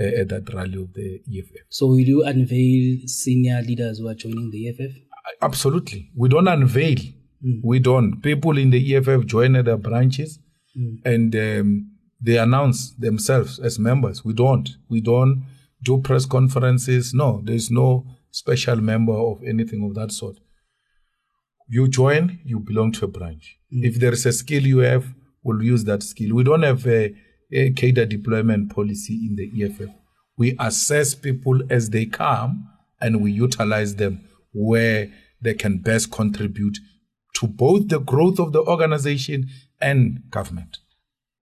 uh, at that rally of the EFF. So will you unveil senior leaders who are joining the EFF? Absolutely. We don't unveil. We don't. People in the EFF join at their branches and um, they announce themselves as members. We don't. We don't do press conferences. No, there's no special member of anything of that sort. You join, you belong to a branch. Mm. If there is a skill you have, we'll use that skill. We don't have a, a cadre deployment policy in the EFF. We assess people as they come and we utilize them where they can best contribute to both the growth of the organization and government.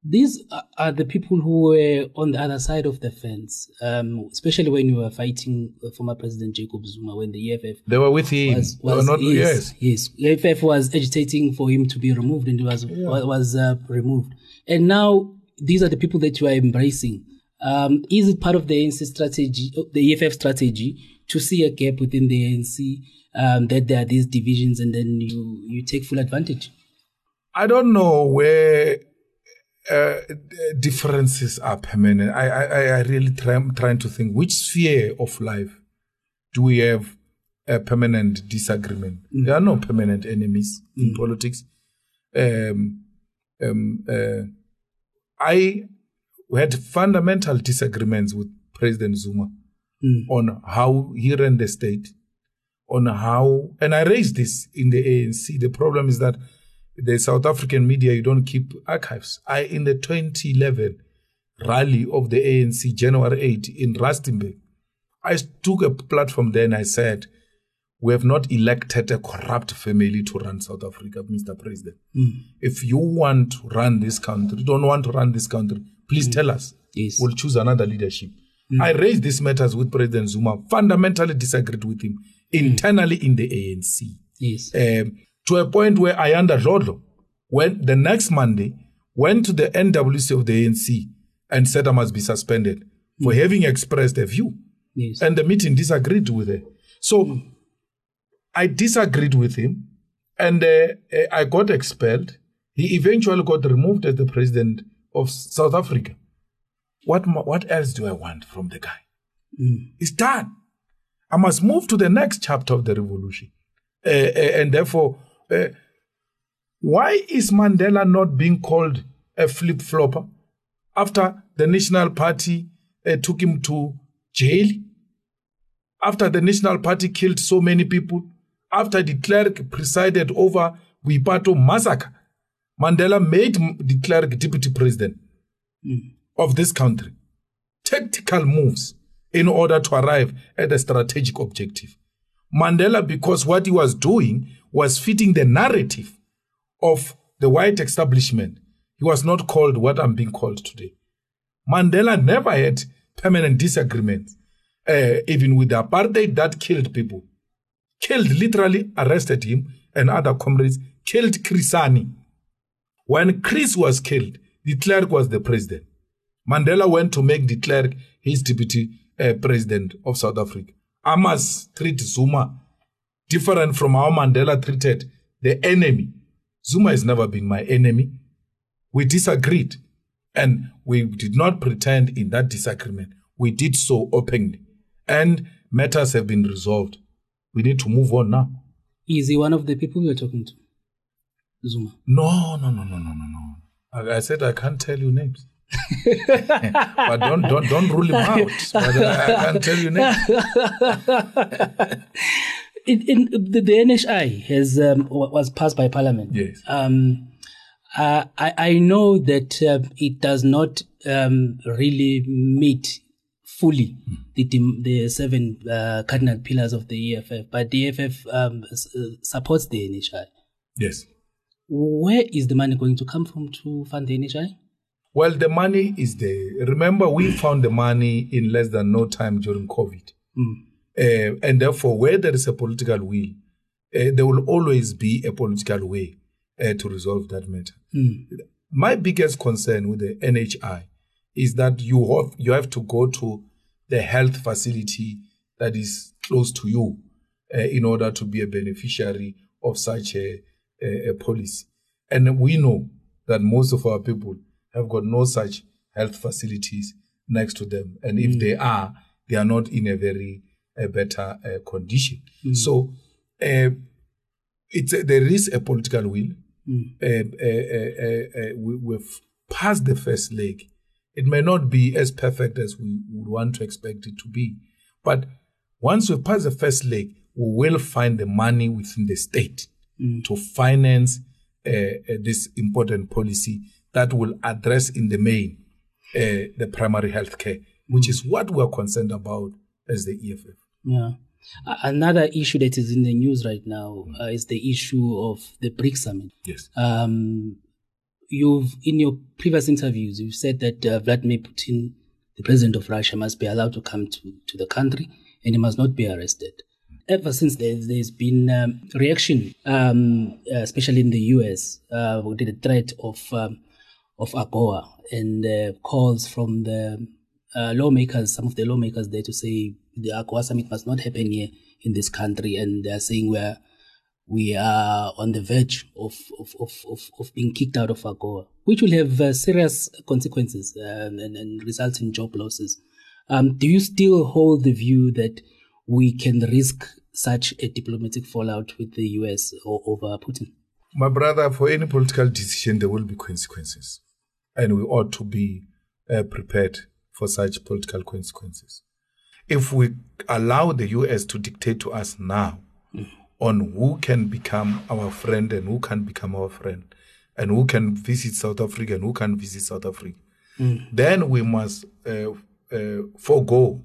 These are- are the people who were on the other side of the fence, um, especially when you were fighting uh, former President Jacob Zuma when the EFF They were with him. was, They were was not, yes, yes. yes, EFF was agitating for him to be removed, and he was wa- was uh, removed. And now these are the people that you are embracing. Um, is it part of the ANC strategy, uh, the EFF strategy, to see a gap within the ANC um, that there are these divisions, and then you you take full advantage? I don't know where uh, differences are permanent. I, I, I- really try, I'm trying to think which sphere of life do we have a permanent disagreement? There are no permanent enemies in politics. Um, um, uh, I had fundamental disagreements with President Zuma on how he ran the state, on how, and I raised this in the ANC. The problem is that the South African media, you don't keep archives. I, in the 2011 rally of the ANC, January 8 in Rustenburg, I took a platform there and I said, we have not elected a corrupt family to run South Africa, Mr. President. Hmm. If you want to run this country, don't want to run this country, please hmm. tell us. Yes. We'll choose another leadership. Hmm. I raised these matters with President Zuma, fundamentally disagreed with him internally in the ANC Yes. um, to a point where Ayanda Dlodlo, when the next Monday, went to the NWC of the ANC and said I must be suspended for having expressed a view. Yes. And the meeting disagreed with it. So I disagreed with him and uh, uh, I got expelled. He eventually got removed as the president of South Africa. What, what else do I want from the guy? It's done. I must move to the next chapter of the revolution. Uh, uh, and therefore, uh, why is Mandela not being called a flip flopper after the National Party uh, took him to jail? After the National Party killed so many people? after de Klerk presided over Boipatong massacre, Mandela made de Klerk deputy president mm. of this country. Tactical moves in order to arrive at a strategic objective. Mandela, because what he was doing was fitting the narrative of the white establishment, he was not called what I'm being called today. Mandela never had permanent disagreements, uh, even with the apartheid that killed people. Killed, literally arrested him and other comrades, killed Chris Hani. When Chris was killed, de Klerk was the president. Mandela went to make de Klerk his deputy uh, president of South Africa. I must treat Zuma different from how Mandela treated the enemy. Zuma has never been my enemy. We disagreed and we did not pretend in that disagreement. We did so openly and matters have been resolved. We need to move on now. Is he one of the people you're talking to? Zuma? No, no, no, no, no, no, no. I, I said I can't tell you names. but don't don't don't rule him out. But I, I can't tell you names. in, in the, the NHI has um, was passed by Parliament. Yes. Um, uh, I I know that uh, it does not um, really meet fully mm. the the seven uh, cardinal pillars of the EFF, but the EFF um, supports the NHI. Yes. Where is the money going to come from to fund the NHI? Well, the money is there. Remember, we found the money in less than no time during COVID. Mm. Uh, and therefore, where there is a political will, uh, there will always be a political way uh, to resolve that matter. Mm. My biggest concern with the NHI is that you have, you have to go to the health facility that is close to you uh, in order to be a beneficiary of such a, a, a policy. And we know that most of our people have got no such health facilities next to them. And if mm. they are, they are not in a very uh, better uh, condition. Mm. So uh, it's a, there is a political will. Mm. we, we've passed the first leg. It may not be as perfect as we would want to expect it to be. But once we pass the first leg, we will find the money within the state mm. to finance this important policy that will address in the main uh, the primary health care, which is what we're concerned about as the EFF. Yeah. Another issue that is in the news right now uh, is the issue of the BRICS summit. Yes. Um, you've in your previous interviews you've said that uh, Vladimir Putin, the president of Russia, must be allowed to come to, to the country and he must not be arrested. Ever since there's, there's been um, reaction, um, especially in the US, uh, with the threat of um, of AGOA and uh, calls from the uh, lawmakers, some of the lawmakers there to say the AGOA summit must not happen here in this country, and they're saying we're we are on the verge of of, of, of, of being kicked out of AGOA, which will have uh, serious consequences and, and, and, result in job losses. Um, do you still hold the view that we can risk such a diplomatic fallout with the US or over Putin? My brother, for any political decision, there will be consequences. And we ought to be uh, prepared for such political consequences. If we allow the US to dictate to us now mm. on who can become our friend and who can become our friend, and who can visit South Africa and who can visit South Africa, mm. then we must uh, uh, forego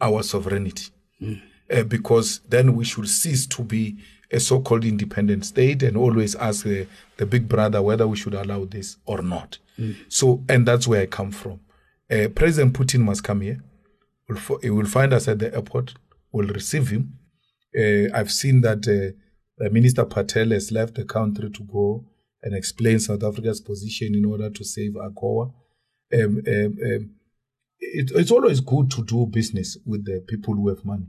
our sovereignty. Mm. because then we should cease to be a so-called independent state and always ask the, the big brother whether we should allow this or not. So, and that's where I come from. Uh, President Putin must come here. He will find us at the airport. We'll receive him. Uh, I've seen that uh, Minister Patel has left the country to go and explain South Africa's position in order to save AGOA. Um, um, um, it, it's always good to do business with the people who have money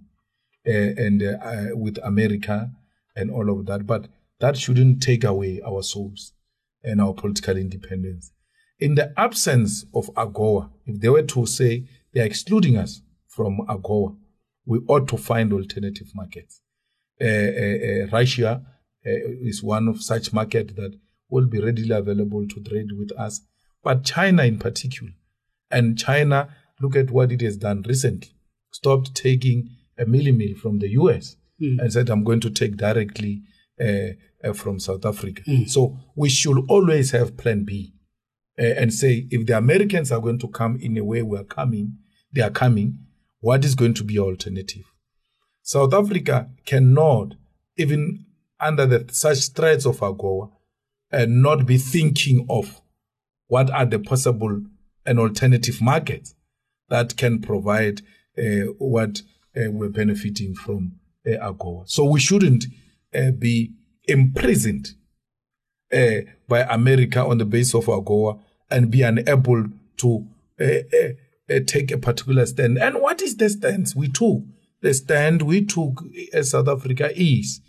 uh, and uh, with America and all of that. But that shouldn't take away our souls and our political independence. In the absence of AGOA, if they were to say they are excluding us from AGOA, we ought to find alternative markets. Uh, uh, uh, Russia is one of such markets that will be readily available to trade with us, but China in particular. And China, look at what it has done recently. Stopped taking a milli meal from the US and said, I'm going to take directly uh, uh, from South Africa. So we should always have plan B uh, and say, if the Americans are going to come in a way we're coming, they are coming, what is going to be alternative? South Africa cannot, even under the, such threats of AGOA, and not be thinking of what are the possible and alternative markets that can provide uh, what uh, we're benefiting from uh, AGOA. So we shouldn't uh, be imprisoned uh, by America on the basis of AGOA and be unable to uh, take a particular stand. And what is the stance we took? The stand we took as South Africa is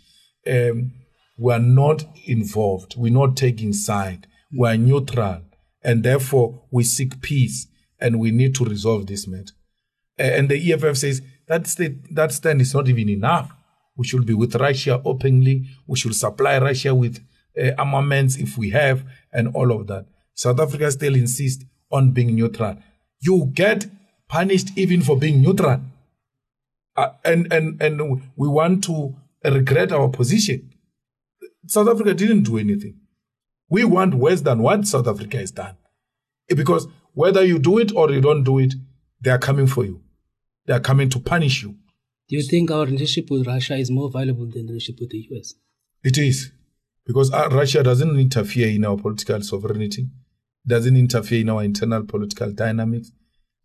um, we are not involved. We're not taking side. We are neutral. And therefore, we seek peace and we need to resolve this matter. And the EFF says that, st- that stand is not even enough. We should be with Russia openly. We should supply Russia with uh, armaments if we have, and all of that. South Africa still insists on being neutral. You get punished even for being neutral. Uh, and, and, and we want to regret our position. South Africa didn't do anything. We want worse than what South Africa has done. Because whether you do it or you don't do it, they are coming for you. They are coming to punish you. Do you think our relationship with Russia is more valuable than the relationship with the US? It is. Because uh, Russia doesn't interfere in our political sovereignty, doesn't interfere in our internal political dynamics.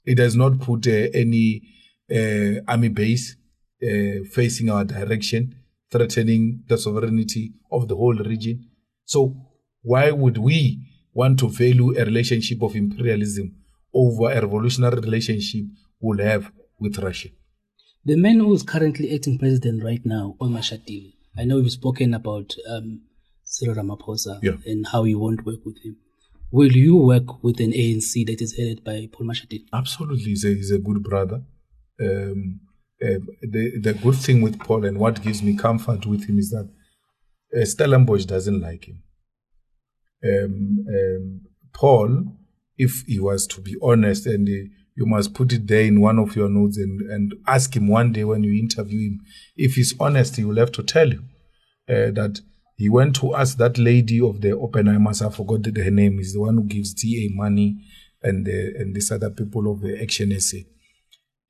It does not put uh, any uh, army base uh, facing our direction, threatening the sovereignty of the whole region. So, why would we want to value a relationship of imperialism over a revolutionary relationship we'll have with Russia? The man who is currently acting president right now, Omar I know we've spoken about um, Cyril Ramaphosa Yeah. and how you won't work with him. Will you work with an ANC that is headed by Paul Mashatile? Absolutely, he's a, he's a good brother. Um, uh, the the good thing with Paul and what gives me comfort with him is that uh, Stellenbosch doesn't like him. Um, um, Paul, if he was to be honest, and uh, you must put it there in one of your notes and, and ask him one day when you interview him, if he's honest, he will have to tell you uh, that he went to ask that lady of the Oppenheimers, I forgot the- her name, is the one who gives DA money and uh, and these other people of the Action SA.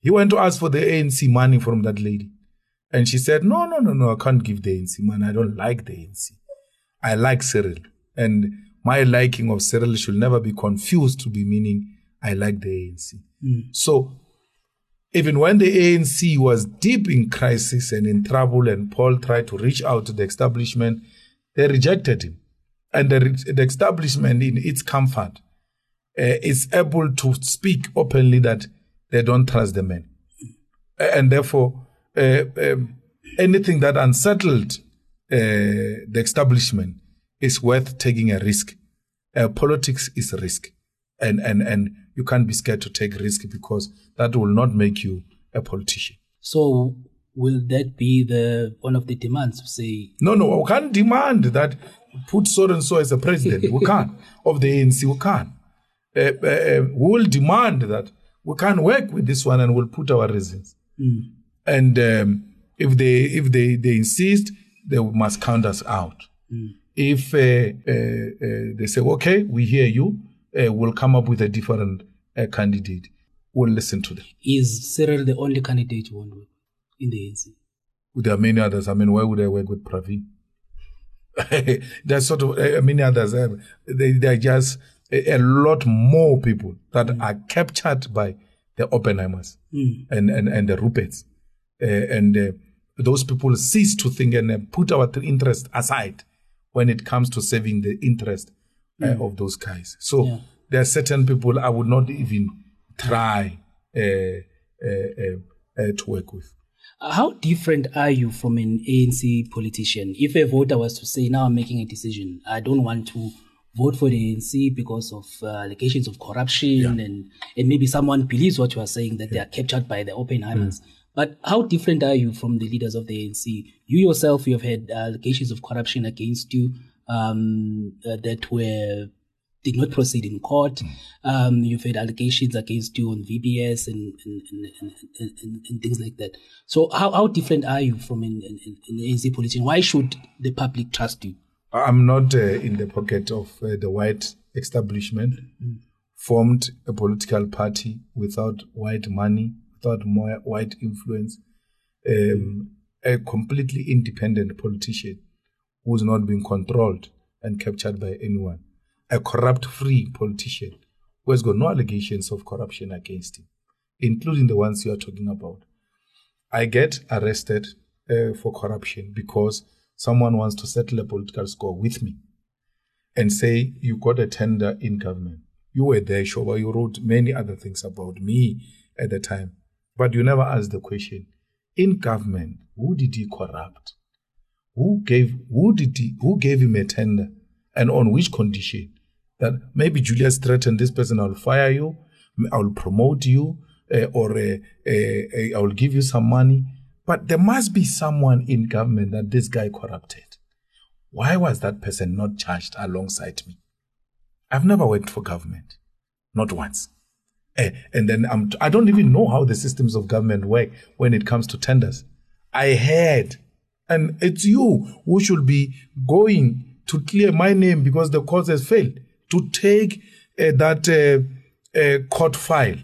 He went to ask for the ANC money from that lady. And she said, No, no, no, no, I can't give the ANC money. I don't like the ANC. I like Cyril. And my liking of Cyril should never be confused to be meaning I like the ANC. So even when the ANC was deep in crisis and in trouble, and Paul tried to reach out to the establishment, they rejected him. And the, the establishment, in its comfort, uh, is able to speak openly that they don't trust the man. And therefore, uh, um, anything that unsettled uh, the establishment is worth taking a risk. Politics is a risk. And, and, and you can't be scared to take risk because that will not make you a politician. So will that be the one of the demands say No, no, we can't demand that put so and so as a president. We can't. Of the ANC, we can't. Uh, uh, uh, we will demand that we can't work with this one and we'll put our reasons. And um, if they if they, they insist, they must count us out. If uh, uh, uh, they say, okay, we hear you, uh, we'll come up with a different uh, candidate, we'll listen to them. is Cyril the only candidate you want in the ANC? There are many others. I mean, why would I work with Pravin? There's sort of uh, many others. Uh, they, there are just a, a lot more people that are captured by the Oppenheimers and, and, and the Ruperts. Uh, and uh, those people cease to think and put our interest aside when it comes to saving the interest uh, of those guys. So Yeah. there are certain people I would not even try uh, uh, uh, uh, to work with. Uh, How different are you from an ANC politician? If a voter was to say, now I'm making a decision, I don't want to vote for the ANC because of uh, allegations of corruption and, and maybe someone believes what you are saying that they are captured by the Oppenheimers. But how different are you from the leaders of the ANC? You yourself, you have had allegations of corruption against you um, uh, that were did not proceed in court. Um, you've had allegations against you on VBS and and, and, and, and, and things like that. So how, how different are you from an, an, an ANC politician? Why should the public trust you? I'm not uh, in the pocket of uh, the white establishment. Mm. Formed a political party without white money, without more white influence. Um, a completely independent politician who's not being controlled and captured by anyone a corrupt free politician who has got no allegations of corruption against him, including the ones you are talking about. I get arrested uh, for corruption because someone wants to settle a political score with me and say, You got a tender in government. You were there, Shoba. You wrote many other things about me at the time. But you never asked the question in government, who did he corrupt? Who gave who did he who gave him a tender and on which condition? That maybe Julius threatened this person, I'll fire you, I'll promote you, uh, or uh, uh, I'll give you some money. But there must be someone in government that this guy corrupted. Why was that person not charged alongside me? I've never worked for government, not once. And then I'm, I don't even know how the systems of government work when it comes to tenders. I heard, and it's you who should be going to clear my name because the court has failed to take uh, that uh, uh, court file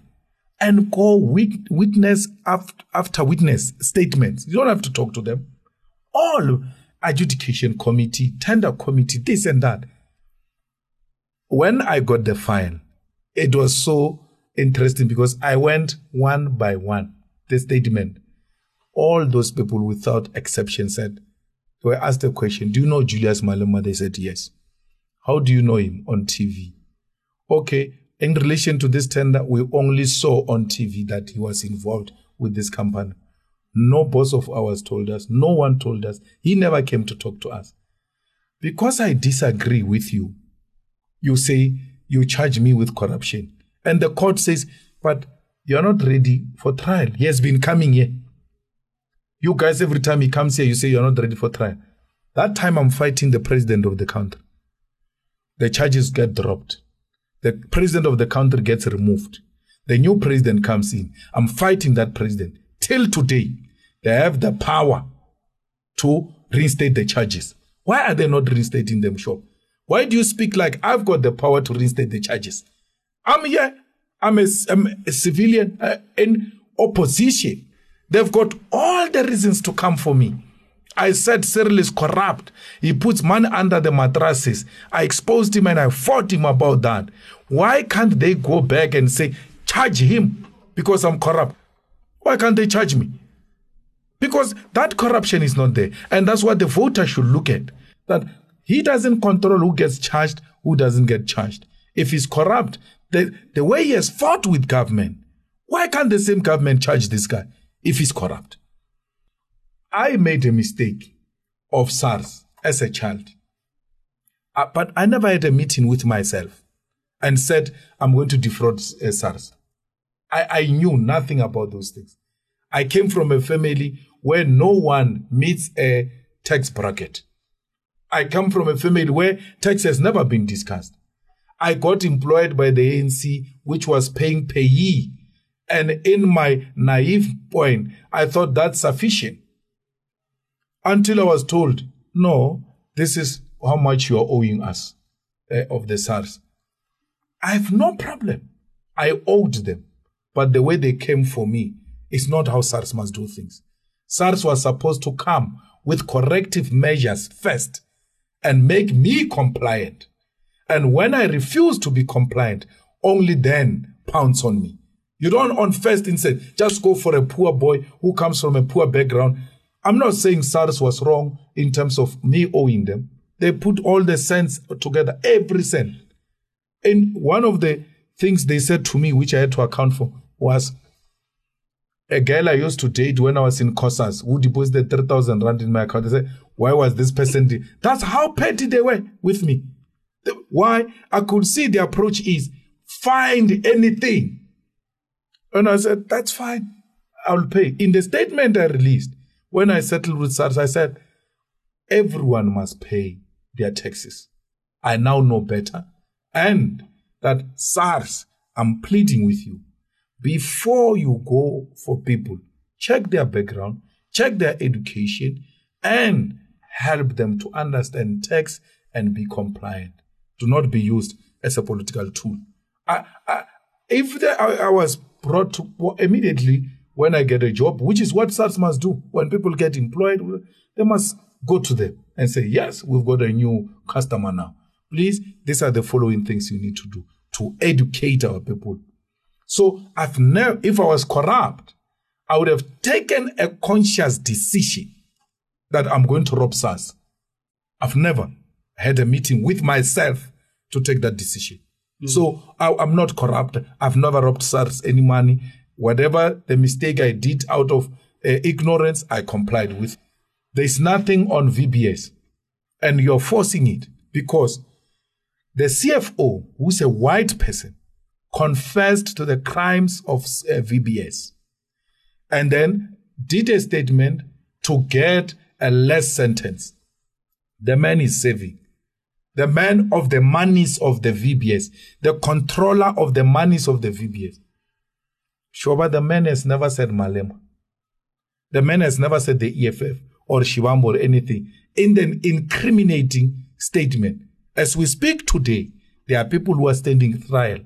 and go witness after, witness statements. You don't have to talk to them. All adjudication committee, tender committee, this and that. When I got the file, it was so interesting because I went one by one. The statement. All those people without exception said, were asked the question, Do you know Julius Malema? They said yes. How do you know him on TV? Okay, in relation to this tender, we only saw on TV that he was involved with this company. No boss of ours told us, no one told us. He never came to talk to us. Because I disagree with you, you say you charge me with corruption. And the court says, but you're not ready for trial. He has been coming here. You guys, every time he comes here, you say you're not ready for trial. That time I'm fighting the president of the country the charges get dropped. The president of the country gets removed. The new president comes in. I'm fighting that president. Till today, they have the power to reinstate the charges. Why are they not reinstating them, Sure. Why do you speak like I've got the power to reinstate the charges? I'm here. I'm a, I'm a civilian uh, in opposition. They've got all the reasons to come for me. I said Cyril is corrupt. He puts money under the mattresses. I exposed him and I fought him about that. Why can't they go back and say, charge him because I'm corrupt? Why can't they charge me? Because that corruption is not there. And that's what the voter should look at. That he doesn't control who gets charged, who doesn't get charged. If he's corrupt, the, the way he has fought with government, why can't the same government charge this guy if he's corrupt? I made a mistake of SARS as a child. Uh, but I never had a meeting with myself and said, I'm going to defraud uh, SARS. I, I knew nothing about those things. I came from a family where no one meets a tax bracket. I come from a family where tax has never been discussed. I got employed by the ANC, which was paying PAYE. And in my naive point, I thought that's sufficient until I was told, no, this is how much you are owing us uh, of the SARS. I have no problem. I owed them. But the way they came for me is not how SARS must do things. SARS was supposed to come with corrective measures first and make me compliant. And when I refuse to be compliant, only then pounce on me. You don't on first instant just go for a poor boy who comes from a poor background I'm not saying SARS was wrong in terms of me owing them. They put all the cents together, every cent. And one of the things they said to me, which I had to account for, was a girl I used to date when I was in Cosas who deposited 3,000 Rand in my account. They said, Why was this person? De-? That's how petty they were with me. Why? I could see the approach is find anything. And I said, That's fine. I'll pay. In the statement I released, when I settled with SARS, I said, everyone must pay their taxes. I now know better. And that SARS, I'm pleading with you, before you go for people, check their background, check their education, and help them to understand tax and be compliant. Do not be used as a political tool. I, I, if I, I was brought to well, immediately when I get a job, which is what SARS must do. When people get employed, they must go to them and say, yes, we've got a new customer now. Please, these are the following things you need to do to educate our people. So I've never, if I was corrupt, I would have taken a conscious decision that I'm going to rob SARS. I've never had a meeting with myself to take that decision. Mm. So I, am not corrupt. I've never robbed SARS any money. Whatever the mistake I did out of uh, ignorance, I complied with. There's nothing on VBS. And you're forcing it because the CFO, who's a white person, confessed to the crimes of uh, VBS and then did a statement to get a less sentence. The man is saving. The man of the monies of the VBS, the controller of the monies of the VBS. Shoba, the man has never said Malema. The man has never said the EFF or Shivambu or anything in the incriminating statement. As we speak today, there are people who are standing trial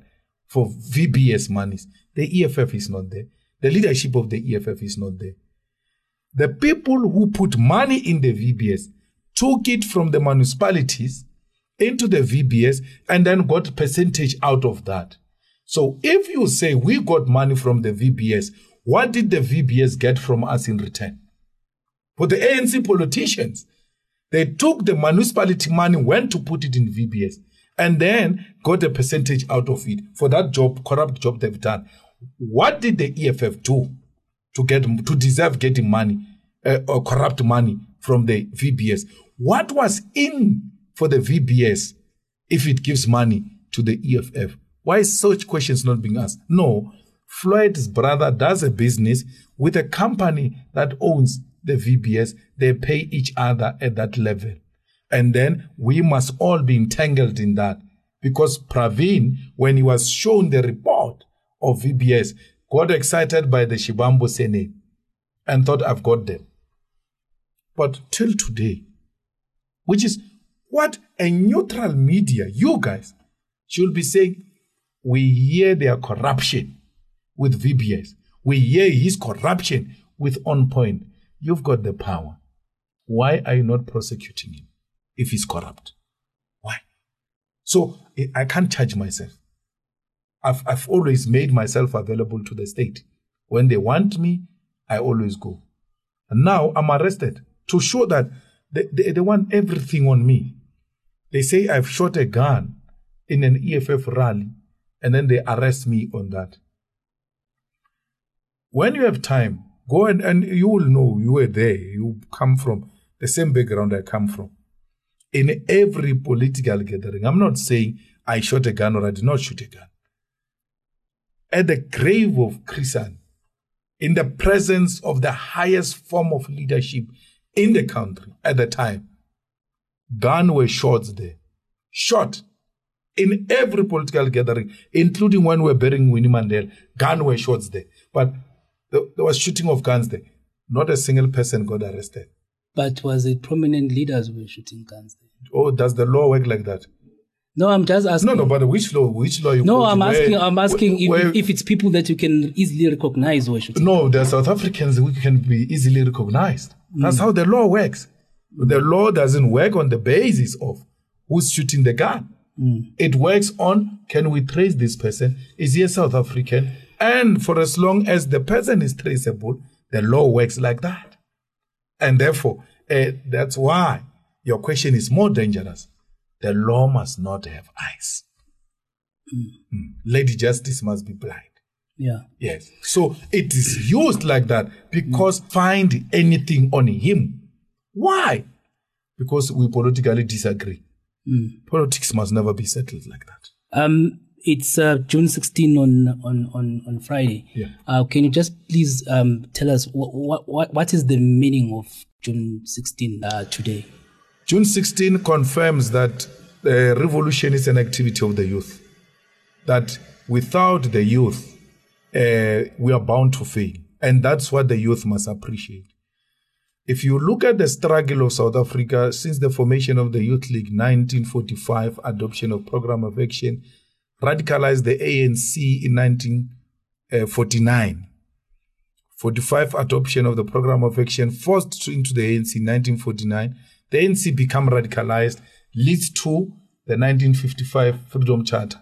for VBS monies. The EFF is not there. The leadership of the EFF is not there. The people who put money in the VBS took it from the municipalities into the VBS and then got percentage out of that. So if you say we got money from the VBS, what did the VBS get from us in return? For the ANC politicians, they took the municipality money, went to put it in VBS, and then got a percentage out of it for that job, corrupt job they've done. What did the EFF do to get to deserve getting money uh, or corrupt money from the VBS? What was in for the VBS if it gives money to the EFF? Why is such questions not being asked? No, Floyd's brother does a business with a company that owns the VBS. They pay each other at that level. And then we must all be entangled in that because Pravin, when he was shown the report of VBS, got excited by the Shivambu Sene and thought, I've got them. But till today, which is what a neutral media, you guys, should be saying, we hear their corruption with VBS. We hear his corruption with On Point. You've got the power. Why are you not prosecuting him if he's corrupt? Why? So I can't charge myself. I've, I've always made myself available to the state. When they want me, I always go. And now I'm arrested to show that they, they, they want everything on me. They say I've shot a gun in an EFF rally and then they arrest me on that. When you have time, go and, and you will know you were there. You come from the same background I come from. In every political gathering, I'm not saying I shot a gun or I did not shoot a gun. At the grave of Chris Hani, in the presence of the highest form of leadership in the country at the time, gun were shot there. Shot in every political gathering, including when we were burying Winnie Mandela, gun were shots there. But there was shooting of guns there. Not a single person got arrested. But was it prominent leaders who were shooting guns there? Oh, does the law work like that? No, I'm just asking. No, no, but which law? Which law you? No, I'm asking. Where, I'm asking where, if, if it's people that you can easily recognize who are shooting. No, the South Africans we can be easily recognized. That's mm. how the law works. The law doesn't work on the basis of who's shooting the gun. Mm. It works on can we trace this person? Is he a South African? And for as long as the person is traceable, the law works like that. And therefore, uh, that's why your question is more dangerous. The law must not have eyes. Mm. Mm. Lady Justice must be blind. Yeah. Yes. So it is used like that because mm. find anything on him. Why? Because we politically disagree. Mm. Politics must never be settled like that. Um, it's uh, June 16 on on on, on Friday. Yeah. Uh, can you just please um, tell us what, what what is the meaning of June 16 uh, today? June 16 confirms that the revolution is an activity of the youth. That without the youth, uh, we are bound to fail. And that's what the youth must appreciate. If you look at the struggle of South Africa since the formation of the Youth League 1945, adoption of program of action, radicalized the ANC in 1949. 45 adoption of the program of action forced into the ANC in 1949. The ANC become radicalized, leads to the 1955 Freedom Charter.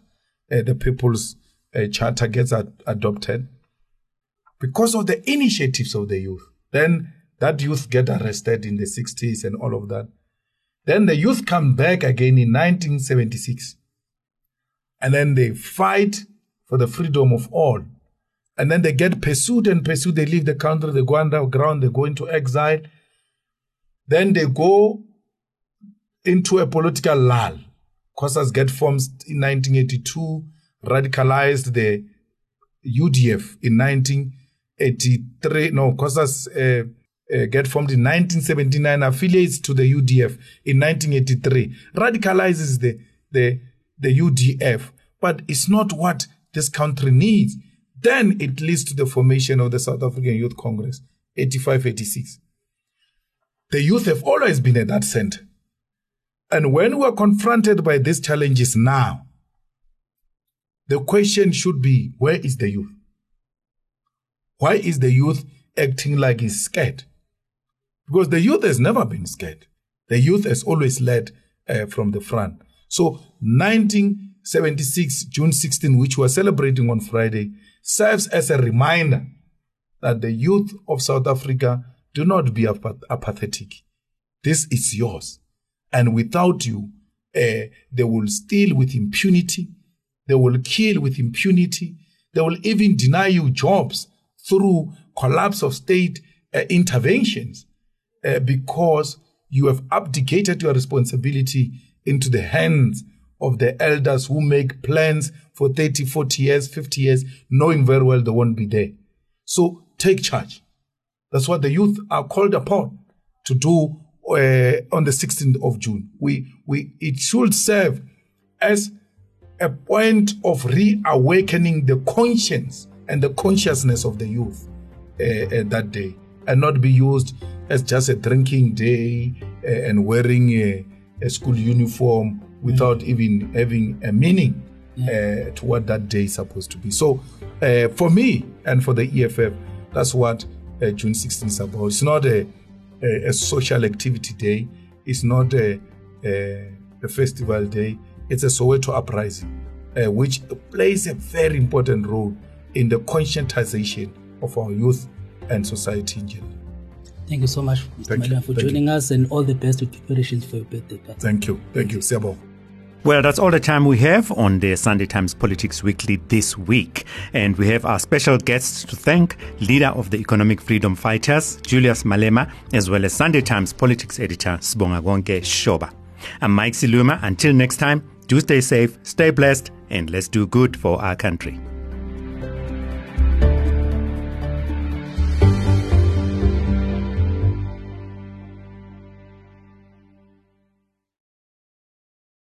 Uh, the People's uh, Charter gets ad- adopted because of the initiatives of the youth. Then that youth get arrested in the 60s and all of that. Then the youth come back again in 1976. And then they fight for the freedom of all. And then they get pursued and pursued. They leave the country, they go underground, they go into exile. Then they go into a political lull. COSAS get formed in 1982, radicalized the UDF in 1983. No, COSAS uh, uh, get formed in 1979, affiliates to the UDF in 1983, radicalizes the, the, the UDF, but it's not what this country needs. Then it leads to the formation of the South African Youth Congress, 85 86. The youth have always been at that center. And when we are confronted by these challenges now, the question should be where is the youth? Why is the youth acting like he's scared? Because the youth has never been scared. The youth has always led uh, from the front. So 1976, June 16, which we're celebrating on Friday, serves as a reminder that the youth of South Africa do not be apath- apathetic. This is yours. And without you, uh, they will steal with impunity. They will kill with impunity. They will even deny you jobs through collapse of state uh, interventions uh, because you have abdicated your responsibility into the hands of the elders who make plans for 30, 40 years, 50 years, knowing very well they won't be there. So take charge. That's what the youth are called upon to do uh, on the 16th of June. We, we, it should serve as a point of reawakening the conscience and the consciousness of the youth uh, uh, that day and not be used as just a drinking day uh, and wearing a, a, school uniform without even having a meaning uh, to what that day is supposed to be. So, uh, for me and for the EFF, that's what uh, June 16 is about. It's not a, a, a social activity day, it's not a, a, a, festival day, it's a Soweto uprising, uh, which plays a very important role in the conscientization of our youth and society in general. Thank you so much, Mr. Thank you. Malema, for Thank joining us and all the best with preparations for your birthday party. Thank you. Thank you. Siabo. Well, that's all the time we have on the Sunday Times Politics Weekly this week. And we have our special guests to thank leader of the Economic Freedom Fighters, Julius Malema, as well as Sunday Times Politics editor, Sibongakonke Shoba. I'm Mike Siluma. Until next time, do stay safe, stay blessed, and let's do good for our country.